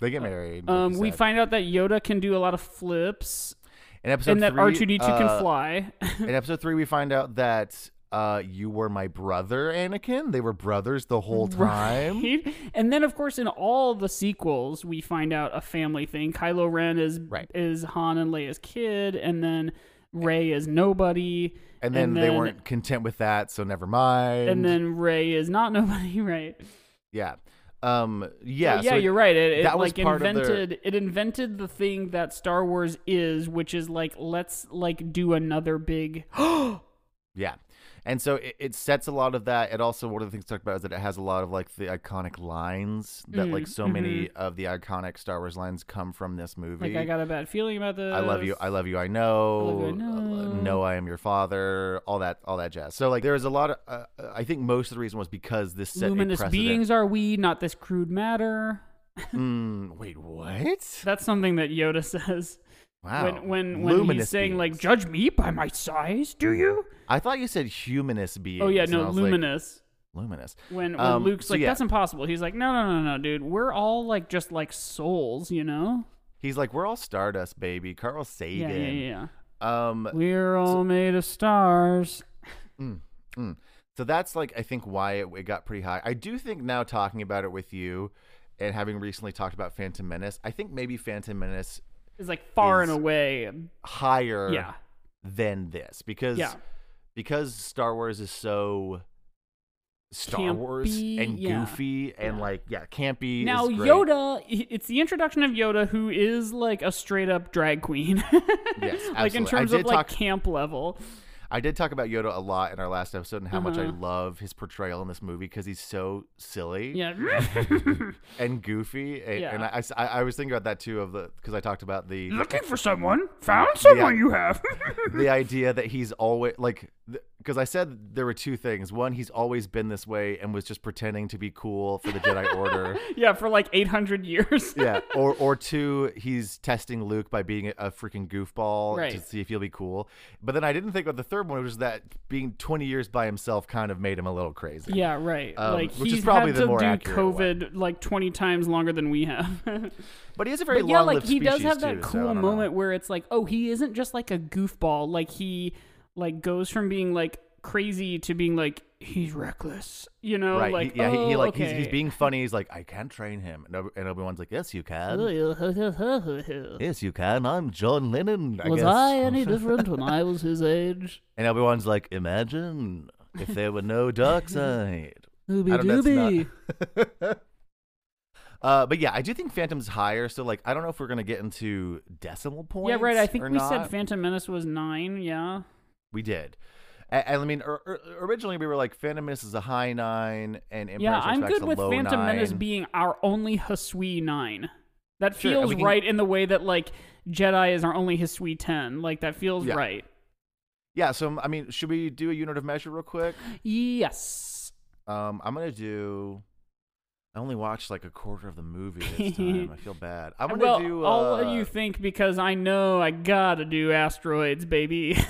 they get married. Um, we find out that Yoda can do a lot of flips, in episode and that R two D two can uh, fly. in episode three, we find out that uh, you were my brother, Anakin. They were brothers the whole time. Right? And then, of course, in all the sequels, we find out a family thing. Kylo Ren is Right. is Han and Leia's kid, and then Rey is nobody. And then, they weren't content with that, so never mind. And then Rey is not nobody, right? yeah, um, yeah, yeah, so you're right. It, it that was like of their- it invented the thing that Star Wars is, which is like let's like do another big. Yeah. And so it, it sets a lot of that. It also one of the things to talk about is that it has a lot of like the iconic lines that like Mm, so many of the iconic Star Wars lines come from this movie. Like I got a bad feeling about this. I love you. I love you. I know. I you, I uh, know. I am your father. All that. All that jazz. So like, there is a lot of. Uh, I think most of the reason was because this set Luminous beings are we, not this crude matter. Mm, wait, what? That's something that Yoda says. Wow. When when when Luminous he's saying like judge me by my size, do you? I thought you said humanist beings. Oh yeah, and no, was like, luminous. luminous. when when Um, Luke's so like yeah. that's impossible. He's like no no no no dude, we're all like just like souls, you know? He's like, we're all Stardust, baby. Carl Yeah Sagan. yeah yeah. Um, We're all made of stars. Mm, mm. So that's like I think why it, it got pretty high. I do think now talking about it with you, and having recently talked about Phantom Menace, I think maybe Phantom Menace It's like far and away. higher Yeah. than this because Yeah. because Star Wars is so Star Wars Campy, and yeah. goofy and Yeah. like yeah campy. Now is. Yoda, it's the introduction of Yoda, who is like a straight up drag queen. Yes, like in terms of like talk- camp level. I did talk about Yoda a lot in our last episode and how much I Uh-huh. love his portrayal in this movie because he's so silly. Yeah. and goofy. And, Yeah. and I, I, I was thinking about that too of the because I talked about the Looking for someone. Found someone Yeah. you have. the idea that he's always like because I said there were two things. One, he's always been this way and was just pretending to be cool for the Jedi Order. yeah, for like 800 years. Yeah, or or two, he's testing Luke by being a, a freaking goofball to see if he'll be cool. But then I didn't think about the third one, which was that being 20 years by himself kind of made him a little crazy. Yeah, right. Um, like which is probably had the to more do accurate COVID like 20 times longer than we have. But he has a very but yeah, like he does have that too, so cool don't know. moment where it's like, oh, he isn't just like a goofball. Like he like goes from being like crazy to being like he's reckless. You know, Right. like he, yeah, he, he oh, like okay. he's, he's being funny. He's like, I can't train him, and, Obi- and Obi Wan's like, Yes, you can. Yes, you can. I'm John Lennon. I guess. I any different when I was his age? And Obi Wan's like, Imagine if there were no dark side. Ooby dooby. not- uh, but yeah, I do think Phantom's higher. So like, I don't know if we're gonna get into decimal points. Yeah, right. I think we not. said Phantom Menace was nine. Yeah. We did. And, I mean, or, or- originally we were like, Phantom Menace is a high nine, and Empire yeah, I'm good with Phantom Menace being our only Hisui nine. That Sure, feels can- right in the way that like Jedi is our only Hisui ten. Like that feels Yeah. right. Yeah. So I mean, should we do a unit of measure real quick? Yes. Um, I'm gonna do. I only watched like a quarter of the movie this time. I feel bad. I'm gonna well, do. I'll uh, let you think because I know I gotta do asteroids, baby.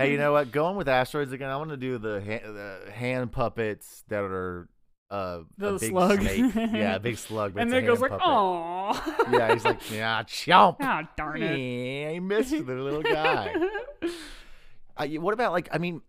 Hey, you know what? Going with asteroids again. I'm gonna do the hand, the hand puppets that are uh, The a big slug. snake. Yeah, a big slug. And then goes like, oh. Yeah, he's like, yeah, chomp. Oh darn it. Yeah, he missed the little guy. Uh, what about like? I mean,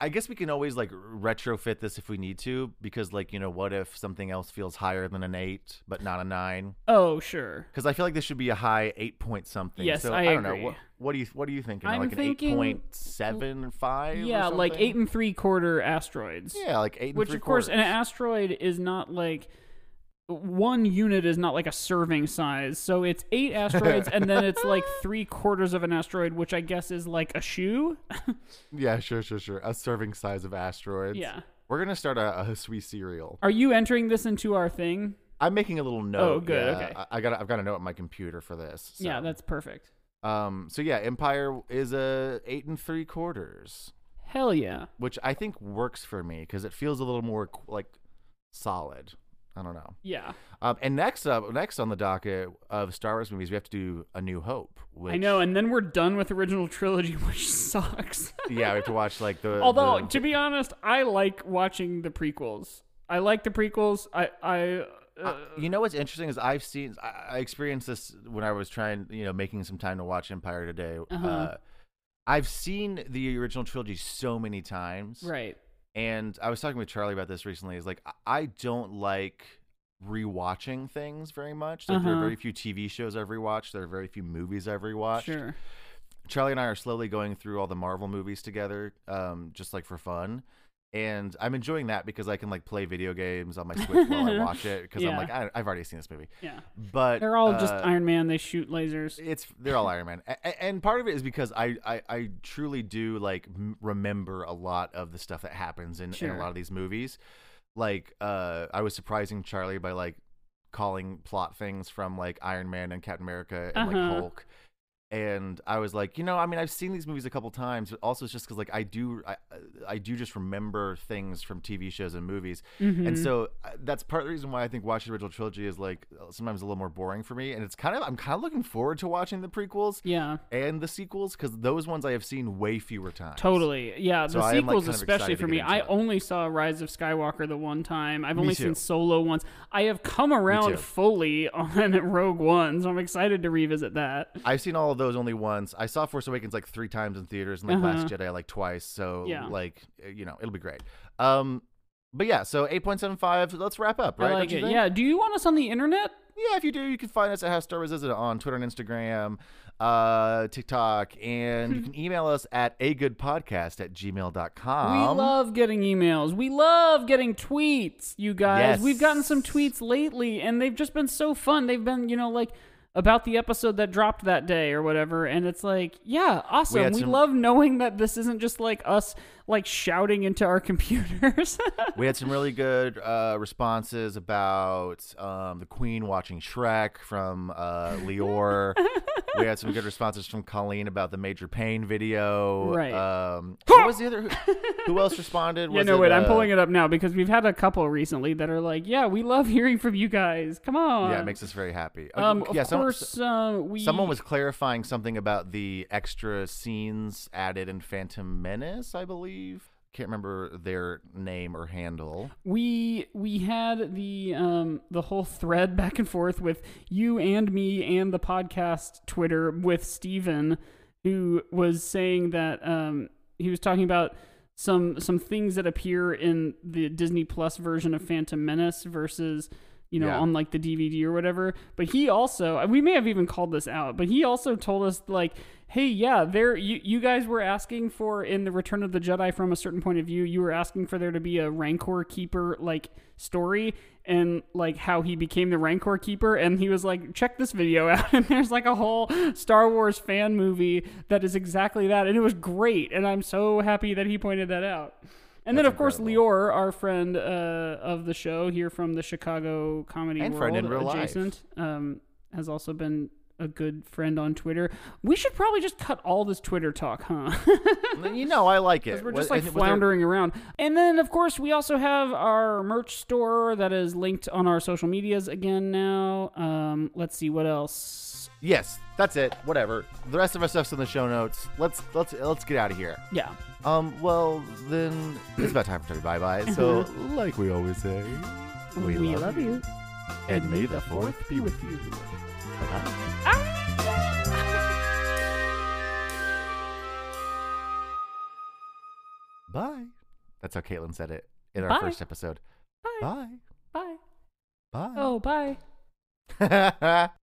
I, I guess we can always like retrofit this if we need to, because like you know, what if something else feels higher than an eight but not a nine? oh, sure. Because I feel like this should be a high eight point something. Yes, so, I don't know. What, what do you What are you thinking? I'm like an thinking- eight point seven or five? Yeah, like eight and three quarter asteroids. Yeah, like eight. And Which, of course, an asteroid is not like one unit is not like a serving size. So it's eight asteroids, and then it's like three quarters of an asteroid, which I guess is like a shoe. Yeah, sure, sure, sure. A serving size of asteroids. yeah. We're gonna start a, a sweet cereal. Are you entering this into our thing? I'm making a little note. Oh, good, yeah. okay. I, I got. I've got a note on my computer for this. so. Yeah, that's perfect. Um. So yeah, Empire is a eight and three quarters, Hell yeah. which I think works for me because it feels a little more like solid. I don't know. Yeah. Um. And next up, next on the docket of Star Wars movies, we have to do A New Hope. Which, I know, and then we're done with original trilogy, which sucks. yeah, we have to watch like the. Although, the- to be honest, I like watching the prequels. I like the prequels. I I uh, Uh, you know what's interesting is I've seen I, experienced this when I was trying you know making some time to watch Empire today. Uh-huh. Uh, I've seen the original trilogy so many times, right. and I was talking with Charlie about this recently. Is like I don't like rewatching things very much. Like there are Uh-huh. very few TV shows I've rewatched. There are very few movies I've rewatched. Sure. Charlie and I are slowly going through all the Marvel movies together, um, just like for fun. And I'm enjoying that because I can like play video games on my Switch while I watch it because I'm like I, I've already seen this movie. Yeah. But They're all just uh, Iron Man. They shoot lasers. It's they're all Iron Man, a- and part of it is because I I, I truly do like m- remember a lot of the stuff that happens in, in a lot of these movies. Like uh, I was surprising Charlie by like calling plot things from like Iron Man and Captain America and Uh-huh. like Hulk. And I was like, you know, I mean, I've seen these movies a couple times, but also it's just because like I do, I, I do just remember things from TV shows and movies, Mm-hmm. and so uh, that's part of the reason why I think watching the original trilogy is like sometimes a little more boring for me, and it's kind of I'm kind of looking forward to watching the prequels Yeah. and the sequels because those ones I have seen way fewer times. Totally. Yeah, the So I am, like, sequels especially for me. I it. only saw Rise of Skywalker the one time. I've only seen Solo once. I have come around fully on Rogue One, so I'm excited to revisit that. I've seen all of those only once. I saw Force Awakens like three times in theaters, and like Last Jedi like twice. So Uh-huh. Yeah. like uh, you know it'll be great. Um, but yeah, so eight point seven five. Let's wrap up, right? I like it. think? Yeah. Do you want us on the internet? Yeah, if you do, you can find us at How Star Wars Is It on Twitter and Instagram, uh, TikTok, and you can email us at a good podcast at gmail.com. we love getting emails. We love getting tweets, you guys. Yes. We've gotten some tweets lately, and they've just been so fun. They've been, you know, like about the episode that dropped that day or whatever. And it's like, yeah, awesome. We, some- love knowing that this isn't just like us like shouting into our computers. We had some really good uh, responses about um, the Queen watching Shrek from uh, Lior. we had some good responses from Colleen about the Major Pain video. Right. Um, what was the other? Who, who else responded? yeah, Was no, it, wait, I'm uh, pulling it up now because we've had a couple recently that are like, yeah, we love hearing from you guys. Come on. Yeah, it makes us very happy. Uh, Um, yeah, of someone- course, uh, we. Someone was clarifying something about the extra scenes added in Phantom Menace, I believe. Can't remember their name or handle. we we had the um the whole thread back and forth with you and me and the podcast Twitter with Steven who was saying that um he was talking about some some things that appear in the Disney Plus version of Phantom Menace versus you know Yeah. on like the DVD or whatever but he also we may have even called this out but he also told us like hey yeah there you, you guys were asking for in the return of the jedi from a certain point of view you were asking for there to be a rancor keeper like story and like how he became the rancor keeper and he was like check this video out and there's like a whole star wars fan movie that is exactly that and it was great and i'm so happy that he pointed that out and then, That's of course, incredible. Lior, our friend uh, of the show here from the Chicago comedy And world, friend in real life. adjacent, um, has also been a good friend on Twitter. We should probably just cut all this Twitter talk, huh? you know, I like it. We're Was- just like was there- floundering around. And then, of course, we also have our merch store that is linked on our social medias again now. Um, let's see what else. Yes, that's it. Whatever. The rest of our stuff's in the show notes. Let's let's let's get out of here. Yeah. Um. Well, then it's about time for to bye bye. So, like we always say, we, love, you. and may the fourth be with you. Bye-bye. That's how Caitlin said it in our Bye. first episode. Bye. Bye. Bye. Bye. Oh, bye. Bye.